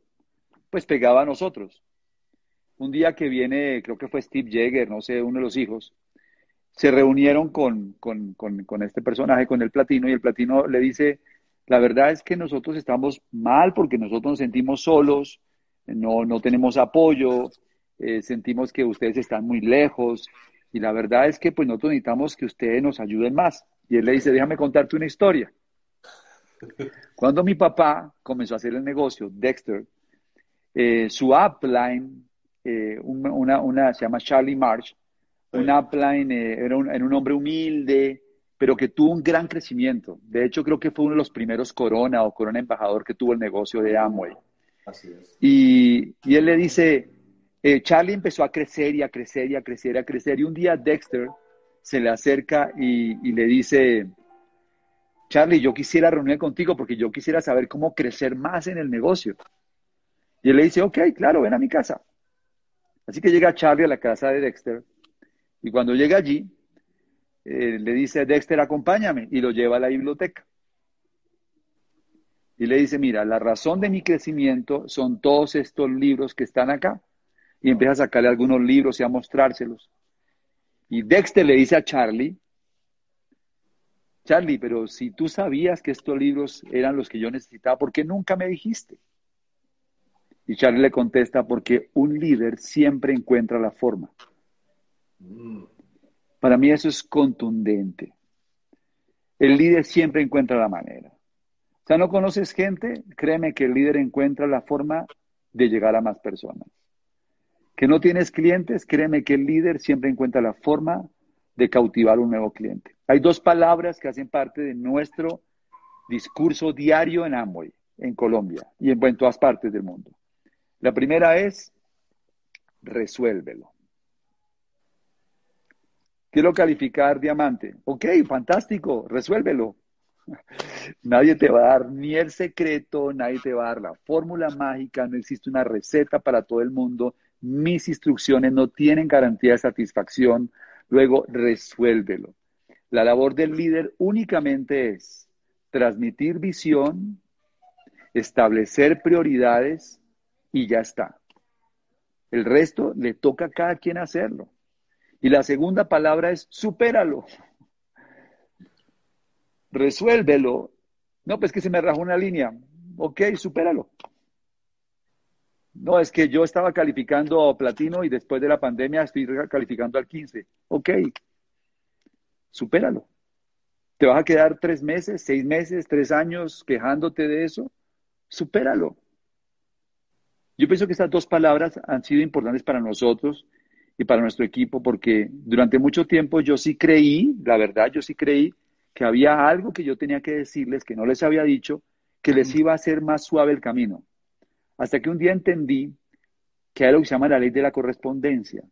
pues pegaba a nosotros. Un día que viene, creo que fue Steve Jäger, no sé, uno de los hijos, se reunieron con, con, con, este personaje, con el platino, y el platino le dice, la verdad es que nosotros estamos mal porque nosotros nos sentimos solos, no, no tenemos apoyo, eh, sentimos que ustedes están muy lejos y la verdad es que pues nosotros necesitamos que ustedes nos ayuden más. Y él le dice, déjame contarte una historia. Cuando mi papá comenzó a hacer el negocio, Dexter, eh, su upline eh, una, una, se llama Charlie March, un upline, eh, era, un, un, hombre humilde, pero que tuvo un gran crecimiento. De hecho, creo que fue uno de los primeros Corona o Corona Embajador que tuvo el negocio de Amway. Así es. Y, y él le dice, eh, Charlie empezó a crecer y a crecer y a crecer y a crecer. Y un día Dexter se le acerca y, y le dice, Charlie, yo quisiera reunir contigo porque yo quisiera saber cómo crecer más en el negocio. Y él le dice, ok, claro, ven a mi casa. Así que llega Charlie a la casa de Dexter y cuando llega allí, eh, le dice, Dexter, acompáñame, y lo lleva a la biblioteca. Y le dice, mira, la razón de mi crecimiento son todos estos libros que están acá. Y empieza a sacarle algunos libros y a mostrárselos. Y Dexter le dice a Charlie, Charlie, pero si tú sabías que estos libros eran los que yo necesitaba, ¿por qué nunca me dijiste? Y Charlie le contesta, porque un líder siempre encuentra la forma. Para mí eso es contundente. El líder siempre encuentra la manera. O sea, no conoces gente, créeme que el líder encuentra la forma de llegar a más personas. Que no tienes clientes, créeme que el líder siempre encuentra la forma de cautivar un nuevo cliente. Hay dos palabras que hacen parte de nuestro discurso diario en Amway, en Colombia y en, en todas partes del mundo. La primera es resuélvelo. Quiero calificar diamante. Ok, fantástico, resuélvelo. Nadie te va a dar ni el secreto, nadie te va a dar la fórmula mágica, no existe una receta para todo el mundo. Mis instrucciones no tienen garantía de satisfacción. Luego, resuélvelo. La labor del líder únicamente es transmitir visión, establecer prioridades y ya está. El resto le toca a cada quien hacerlo. Y la segunda palabra es supéralo. Resuélvelo. No, pues que se me rajó una línea. Ok, supéralo. No, es que yo estaba calificando a platino y después de la pandemia estoy calificando al 15. Ok, supéralo. ¿Te vas a quedar tres meses, seis meses, tres años quejándote de eso? Supéralo. Yo pienso que estas dos palabras han sido importantes para nosotros y para nuestro equipo, porque durante mucho tiempo yo sí creí, la verdad, yo sí creí que había algo que yo tenía que decirles, que no les había dicho, que les iba a hacer más suave el camino. Hasta que un día entendí que hay lo que se llama la ley de la correspondencia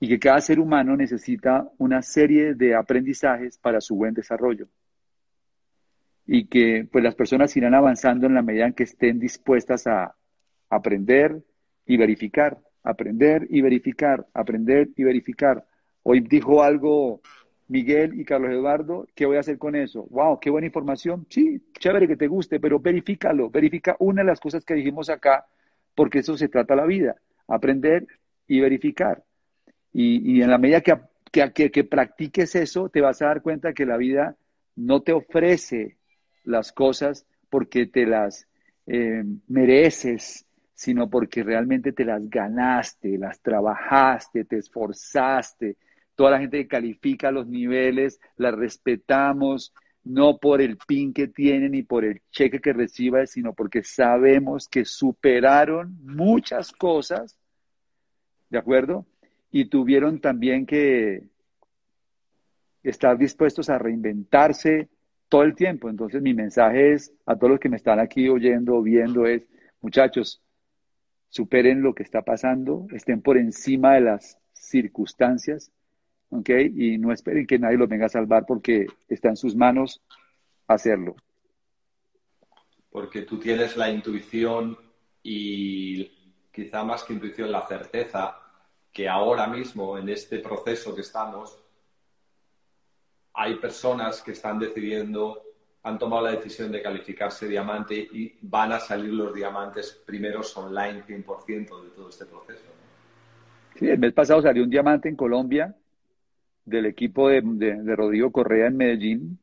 y que cada ser humano necesita una serie de aprendizajes para su buen desarrollo. Y que pues las personas irán avanzando en la medida en que estén dispuestas a aprender y verificar aprender y verificar, aprender y verificar. Hoy dijo algo Miguel y Carlos Eduardo, ¿qué voy a hacer con eso? Wow, qué buena información. Sí, chévere que te guste, pero verifícalo, verifica una de las cosas que dijimos acá, porque eso se trata la vida, aprender y verificar. Y, en la medida que, que, que, practiques eso, te vas a dar cuenta que la vida no te ofrece las cosas porque te las eh, mereces, sino porque realmente te las ganaste, las trabajaste, te esforzaste. Toda la gente que califica los niveles, la respetamos, no por el pin que tienen ni por el cheque que reciba, sino porque sabemos que superaron muchas cosas, ¿de acuerdo? Y tuvieron también que estar dispuestos a reinventarse todo el tiempo. Entonces mi mensaje es a todos los que me están aquí oyendo, viendo, es, muchachos, superen lo que está pasando, estén por encima de las circunstancias, ¿ok? Y no esperen que nadie los venga a salvar porque está en sus manos hacerlo. Porque tú tienes la intuición y quizá más que intuición, la certeza que ahora mismo, en este proceso que estamos, hay personas que están decidiendo han tomado la decisión de calificarse diamante y van a salir los diamantes primeros online 100% de todo este proceso. Sí, el mes pasado salió un diamante en Colombia del equipo de, Rodrigo Correa en Medellín.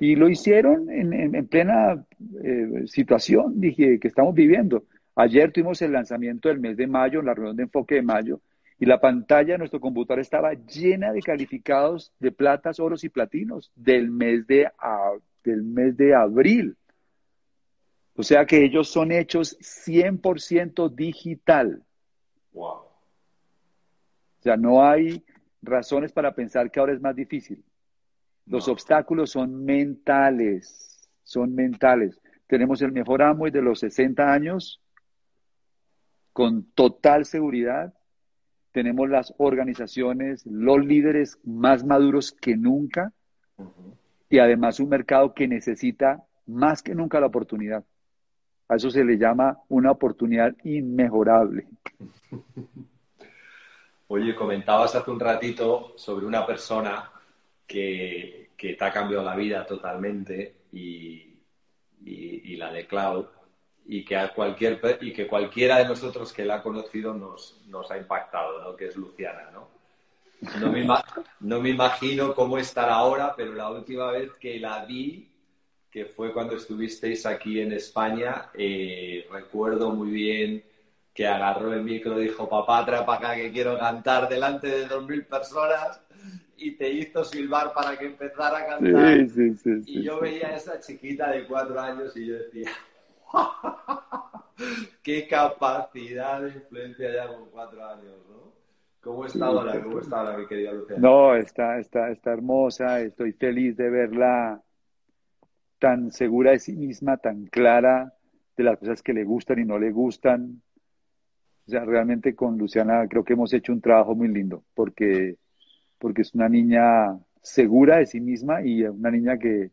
Y lo hicieron en, plena eh, situación, dije, que estamos viviendo. Ayer tuvimos el lanzamiento del mes de mayo, la reunión de enfoque de mayo, y la pantalla de nuestro computador estaba llena de calificados de platas, oros y platinos del mes de, del mes de abril. O sea que ellos son hechos 100% digital. Wow. O sea, no hay razones para pensar que ahora es más difícil. Los obstáculos son mentales, son mentales. Tenemos el mejor amo de los 60 años con total seguridad. Tenemos las organizaciones, los líderes más maduros que nunca y además un mercado que necesita más que nunca la oportunidad. A eso se le llama una oportunidad inmejorable. Oye, comentabas hace un ratito sobre una persona que, te ha cambiado la vida totalmente y, la de Cloud y que, a cualquier, y que cualquiera de nosotros que la ha conocido nos, nos ha impactado, ¿no? que es Luciana. ¿no? No, me, no me imagino cómo estará ahora, pero la última vez que la vi, que fue cuando estuvisteis aquí en España, eh, recuerdo muy bien que agarró el micro y dijo, papá, trae para acá que quiero cantar delante de dos mil personas y te hizo silbar para que empezara a cantar. y yo veía a esa chiquita de cuatro años y yo decía, qué capacidad de influencia ya con cuatro años, ¿no? ¿Cómo está ahora? ¿Cómo está ahora, mi querida Luciana? No, está, está, está hermosa, estoy feliz de verla tan segura de sí misma, tan clara de las cosas que le gustan y no le gustan, o sea, realmente con Luciana creo que hemos hecho un trabajo muy lindo, porque, porque es una niña segura de sí misma y una niña que,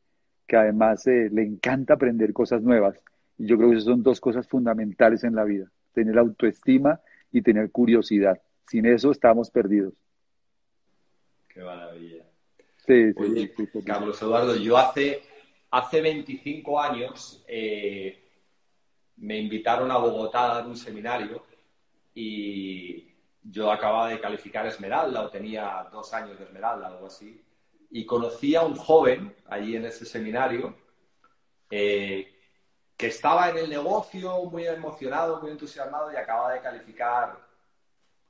que además eh, le encanta aprender cosas nuevas. Y yo creo que esas son dos cosas fundamentales en la vida, tener autoestima y tener curiosidad. Sin eso estamos perdidos. Qué maravilla. Sí, sí, Carlos Eduardo, yo hace, hace 25 años eh, me invitaron a Bogotá a dar un seminario y yo acababa de calificar Esmeralda o tenía dos años de Esmeralda, algo así, y conocí a un joven allí en ese seminario eh, que estaba en el negocio muy emocionado, muy entusiasmado y acababa de calificar,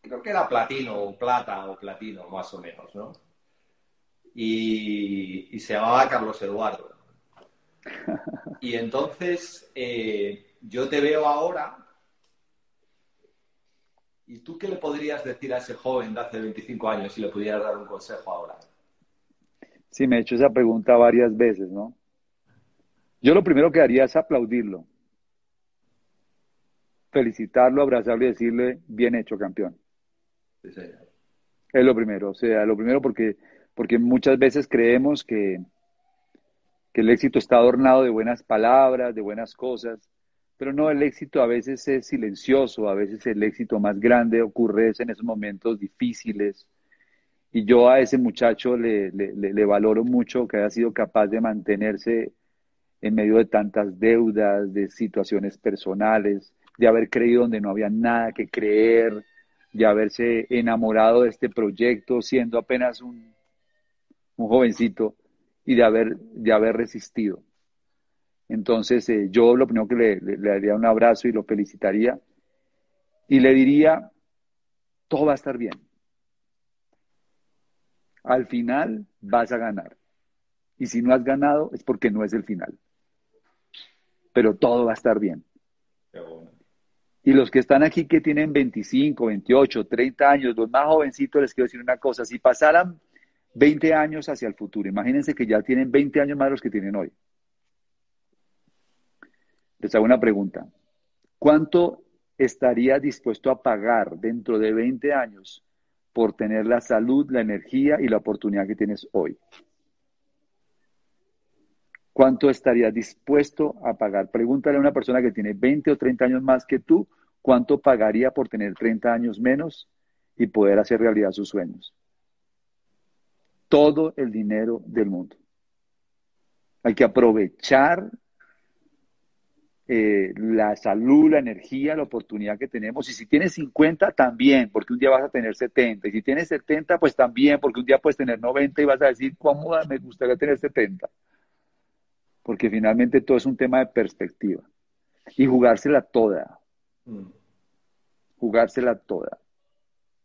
creo que era platino o plata o platino, más o menos, ¿no? Y, se llamaba Carlos Eduardo. Y entonces eh, yo te veo ahora ¿Y tú qué le podrías decir a ese joven de hace 25 años si le pudieras dar un consejo ahora? Sí, me he hecho esa pregunta varias veces, ¿no? Yo lo primero que haría es aplaudirlo, felicitarlo, abrazarlo y decirle, bien hecho, campeón. Es lo primero, o sea, lo primero porque, porque muchas veces creemos que, que el éxito está adornado de buenas palabras, de buenas cosas, pero no, el éxito a veces es silencioso, a veces el éxito más grande ocurre en esos momentos difíciles. Y yo a ese muchacho le, le, valoro mucho que haya sido capaz de mantenerse en medio de tantas deudas, de situaciones personales, de haber creído donde no había nada que creer, de haberse enamorado de este proyecto siendo apenas un, un jovencito y de haber, de haber resistido. Entonces, eh, yo lo primero que le, le, daría un abrazo y lo felicitaría y le diría, todo va a estar bien. Al final vas a ganar. Y si no has ganado es porque no es el final. Pero todo va a estar bien. Y los que están aquí que tienen 25, 28, 30 años, los más jovencitos, les quiero decir una cosa, si pasaran 20 años hacia el futuro, imagínense que ya tienen 20 años más de los que tienen hoy les hago una pregunta. ¿Cuánto estarías dispuesto a pagar dentro de 20 años por tener la salud, la energía y la oportunidad que tienes hoy? ¿Cuánto estarías dispuesto a pagar? Pregúntale a una persona que tiene 20 o 30 años más que tú, ¿cuánto pagaría por tener 30 años menos y poder hacer realidad sus sueños? Todo el dinero del mundo. Hay que aprovechar eh, la salud, la energía, la oportunidad que tenemos. Y si tienes 50, también, porque un día vas a tener 70. Y si tienes 70, pues también, porque un día puedes tener 90 y vas a decir, ¿cómo me gustaría tener 70? Porque finalmente todo es un tema de perspectiva. Y jugársela toda. Mm. Jugársela toda.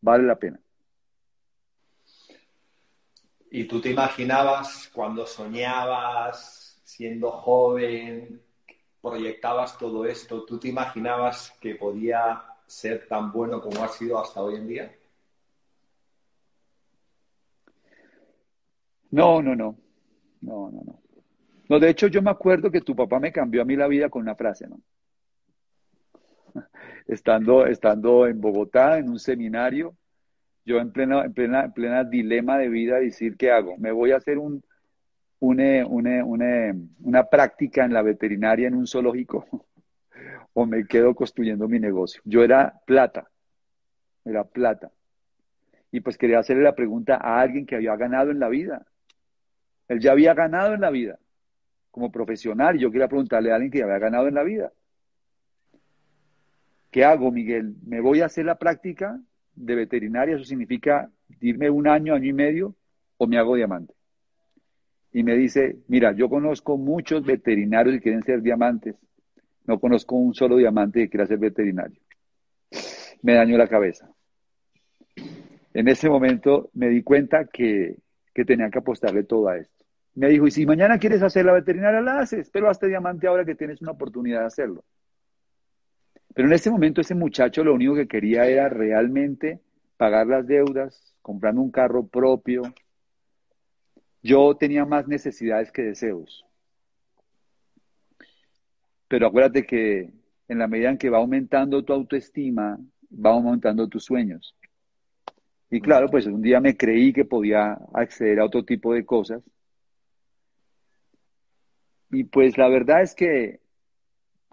Vale la pena. ¿Y tú te imaginabas cuando soñabas siendo joven proyectabas todo esto, tú te imaginabas que podía ser tan bueno como ha sido hasta hoy en día? No, no, no. No, no, no. No, de hecho, yo me acuerdo que tu papá me cambió a mí la vida con una frase, ¿no? Estando, estando en Bogotá, en un seminario, yo en plena, en plena, en plena dilema de vida, decir, ¿qué hago? ¿Me voy a hacer un, una, una, una, una práctica en la veterinaria en un zoológico o me quedo construyendo mi negocio? Yo era plata, era plata. Y pues quería hacerle la pregunta a alguien que había ganado en la vida. Él ya había ganado en la vida como profesional y yo quería preguntarle a alguien que ya había ganado en la vida. ¿Qué hago, Miguel? ¿Me voy a hacer la práctica de veterinaria? Eso significa irme un año, año y medio, o me hago diamante. Y me dice, mira, yo conozco muchos veterinarios que quieren ser diamantes. No conozco un solo diamante que quiera ser veterinario. Me dañó la cabeza. En ese momento me di cuenta que, que tenía que apostarle todo a esto. Me dijo, y si mañana quieres hacer la veterinaria, la haces, pero hazte diamante ahora que tienes una oportunidad de hacerlo. Pero en ese momento ese muchacho lo único que quería era realmente pagar las deudas, comprando un carro propio. Yo tenía más necesidades que deseos. Pero acuérdate que en la medida en que va aumentando tu autoestima, va aumentando tus sueños. Y claro, pues un día me creí que podía acceder a otro tipo de cosas y pues la verdad es que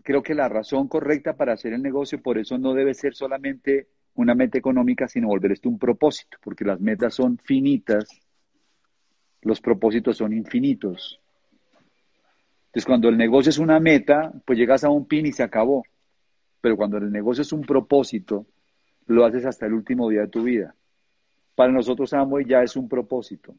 creo que la razón correcta para hacer el negocio, por eso no debe ser solamente una meta económica, sino volver esto un propósito, porque las metas son finitas, los propósitos son infinitos. Entonces, cuando el negocio es una meta, pues llegas a un pin y se acabó. Pero cuando el negocio es un propósito, lo haces hasta el último día de tu vida. Para nosotros, Amway ya es un propósito.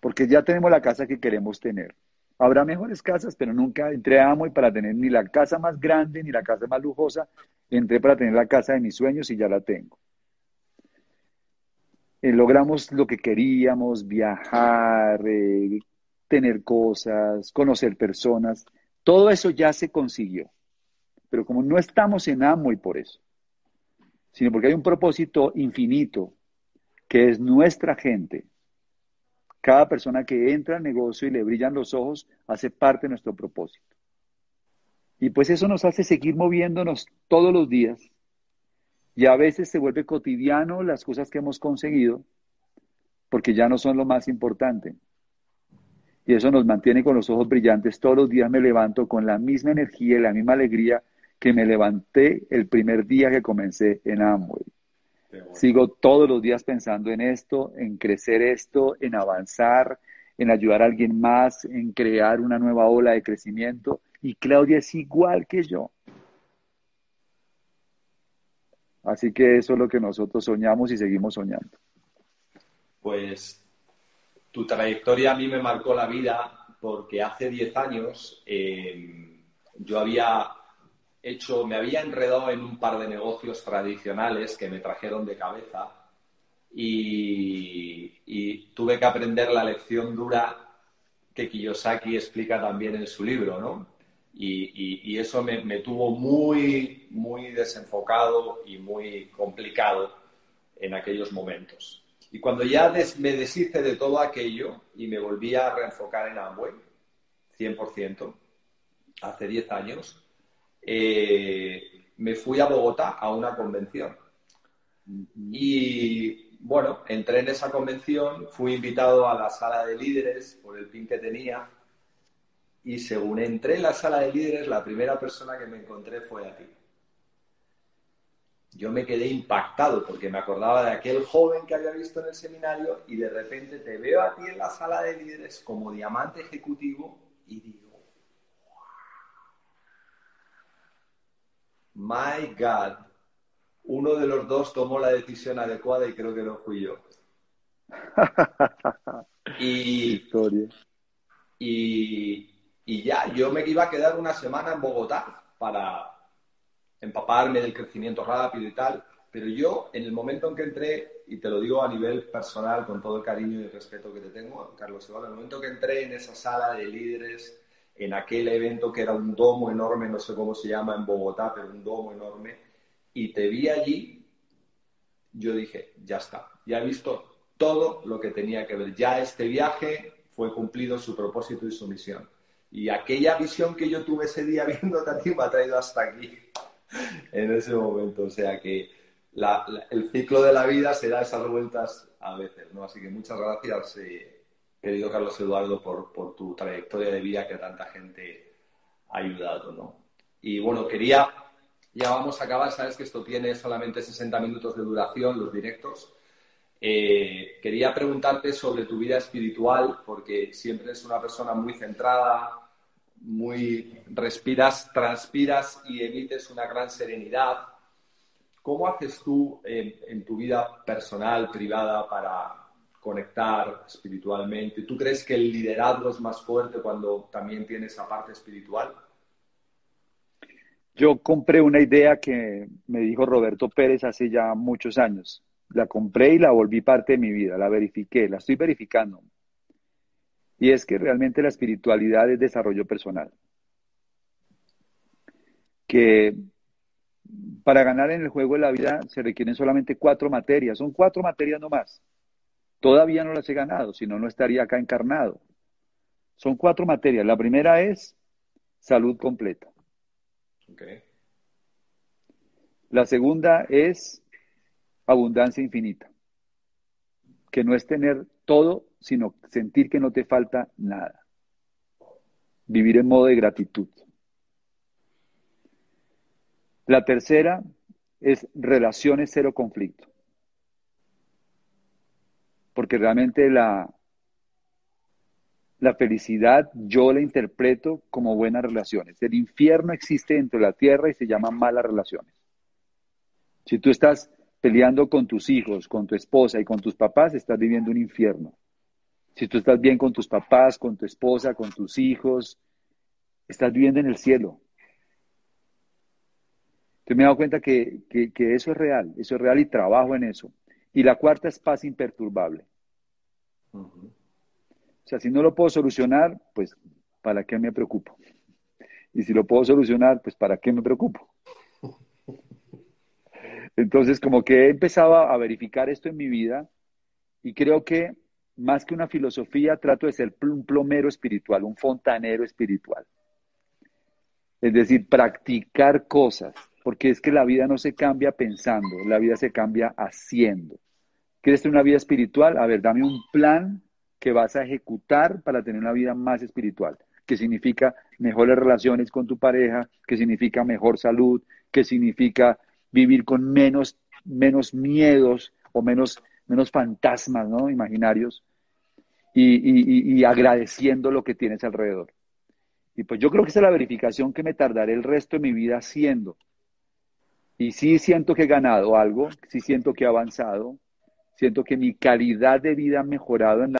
Porque ya tenemos la casa que queremos tener. Habrá mejores casas, pero nunca entré a Amway para tener ni la casa más grande ni la casa más lujosa. Entré para tener la casa de mis sueños y ya la tengo. Eh, logramos lo que queríamos, viajar, eh, tener cosas, conocer personas. Todo eso ya se consiguió. Pero como no estamos en Amway por eso, sino porque hay un propósito infinito, que es nuestra gente, cada persona que entra al negocio y le brillan los ojos hace parte de nuestro propósito. Y pues eso nos hace seguir moviéndonos todos los días. Y a veces se vuelve cotidiano las cosas que hemos conseguido, porque ya no son lo más importante. Y eso nos mantiene con los ojos brillantes. Todos los días me levanto con la misma energía y la misma alegría que me levanté el primer día que comencé en Amway. Sigo todos los días pensando en esto, en crecer esto, en avanzar, en ayudar a alguien más, en crear una nueva ola de crecimiento. Y Claudia es igual que yo. Así que eso es lo que nosotros soñamos y seguimos soñando. Pues tu trayectoria a mí me marcó la vida porque hace 10 años eh, yo había hecho, me había enredado en un par de negocios tradicionales que me trajeron de cabeza y, tuve que aprender la lección dura que Kiyosaki explica también en su libro, ¿no? Y, eso me, tuvo muy, muy desenfocado y muy complicado en aquellos momentos. Y cuando ya me deshice de todo aquello y me volví a reenfocar en Amway, 100%, hace 10 años, eh, me fui a Bogotá a una convención. Y bueno, entré en esa convención, fui invitado a la sala de líderes por el pin que tenía. Y según entré en la sala de líderes, la primera persona que me encontré fue a ti. Yo me quedé impactado porque me acordaba de aquel joven que había visto en el seminario y de repente te veo a ti en la sala de líderes como diamante ejecutivo y digo, my God, uno de los dos tomó la decisión adecuada y creo que no fui yo. y, y, y ya, yo me iba a quedar una semana en Bogotá para empaparme del crecimiento rápido y tal, pero yo en el momento en que entré, y te lo digo a nivel personal con todo el cariño y el respeto que te tengo, Carlos en el momento que entré en esa sala de líderes, en aquel evento que era un domo enorme, no sé cómo se llama en Bogotá, pero un domo enorme, y te vi allí, yo dije, ya está, ya he visto todo lo que tenía que ver. Ya este viaje fue cumplido su propósito y su misión. Y aquella visión que yo tuve ese día viéndote a ti me ha traído hasta aquí, en ese momento. O sea que el ciclo de la vida se da esas vueltas a veces, ¿no? Así que muchas gracias, eh, querido Carlos Eduardo, por, por, tu trayectoria de vida que tanta gente ha ayudado, ¿no? Y bueno, quería, ya vamos a acabar, sabes que esto tiene solamente 60 minutos de duración, los directos. Eh, quería preguntarte sobre tu vida espiritual, porque siempre eres una persona muy centrada, muy respiras, transpiras y emites una gran serenidad. ¿Cómo haces tú en, tu vida personal, privada, para conectar espiritualmente? ¿Tú crees que el liderazgo es más fuerte cuando también tienes esa parte espiritual? Yo compré una idea que me dijo Roberto Pérez hace ya muchos años la compré y la volví parte de mi vida, la verifiqué, la estoy verificando. Y es que realmente la espiritualidad es desarrollo personal. Que para ganar en el juego de la vida se requieren solamente cuatro materias, son cuatro materias nomás. Todavía no las he ganado, si no, no estaría acá encarnado. Son cuatro materias. La primera es salud completa. La segunda es abundancia infinita, que no es tener todo, sino sentir que no te falta nada. Vivir en modo de gratitud. La tercera es relaciones cero conflicto. Porque realmente la, la felicidad yo la interpreto como buenas relaciones. El infierno existe dentro de la tierra y se llaman malas relaciones. Si tú estás peleando con tus hijos, con tu esposa y con tus papás, estás viviendo un infierno. Si tú estás bien con tus papás, con tu esposa, con tus hijos, estás viviendo en el cielo. Entonces me he dado cuenta que, eso es real, eso es real y trabajo en eso. Y la cuarta es paz imperturbable. O sea, si no lo puedo solucionar, pues ¿para qué me preocupo? Y si lo puedo solucionar, pues ¿para qué me preocupo? Entonces, como que he empezado a verificar esto en mi vida y creo que más que una filosofía, trato de ser un plomero espiritual, un fontanero espiritual. Es decir, practicar cosas, porque es que la vida no se cambia pensando, la vida se cambia haciendo. ¿Quieres tener una vida espiritual? A ver, dame un plan que vas a ejecutar para tener una vida más espiritual, que significa mejores relaciones con tu pareja, que significa mejor salud, que significa vivir con menos, menos miedos o menos, menos fantasmas ¿no? imaginarios y, y, agradeciendo lo que tienes alrededor. Y pues yo creo que esa es la verificación que me tardaré el resto de mi vida haciendo. Y sí siento que he ganado algo, sí siento que he avanzado, siento que mi calidad de vida ha mejorado en la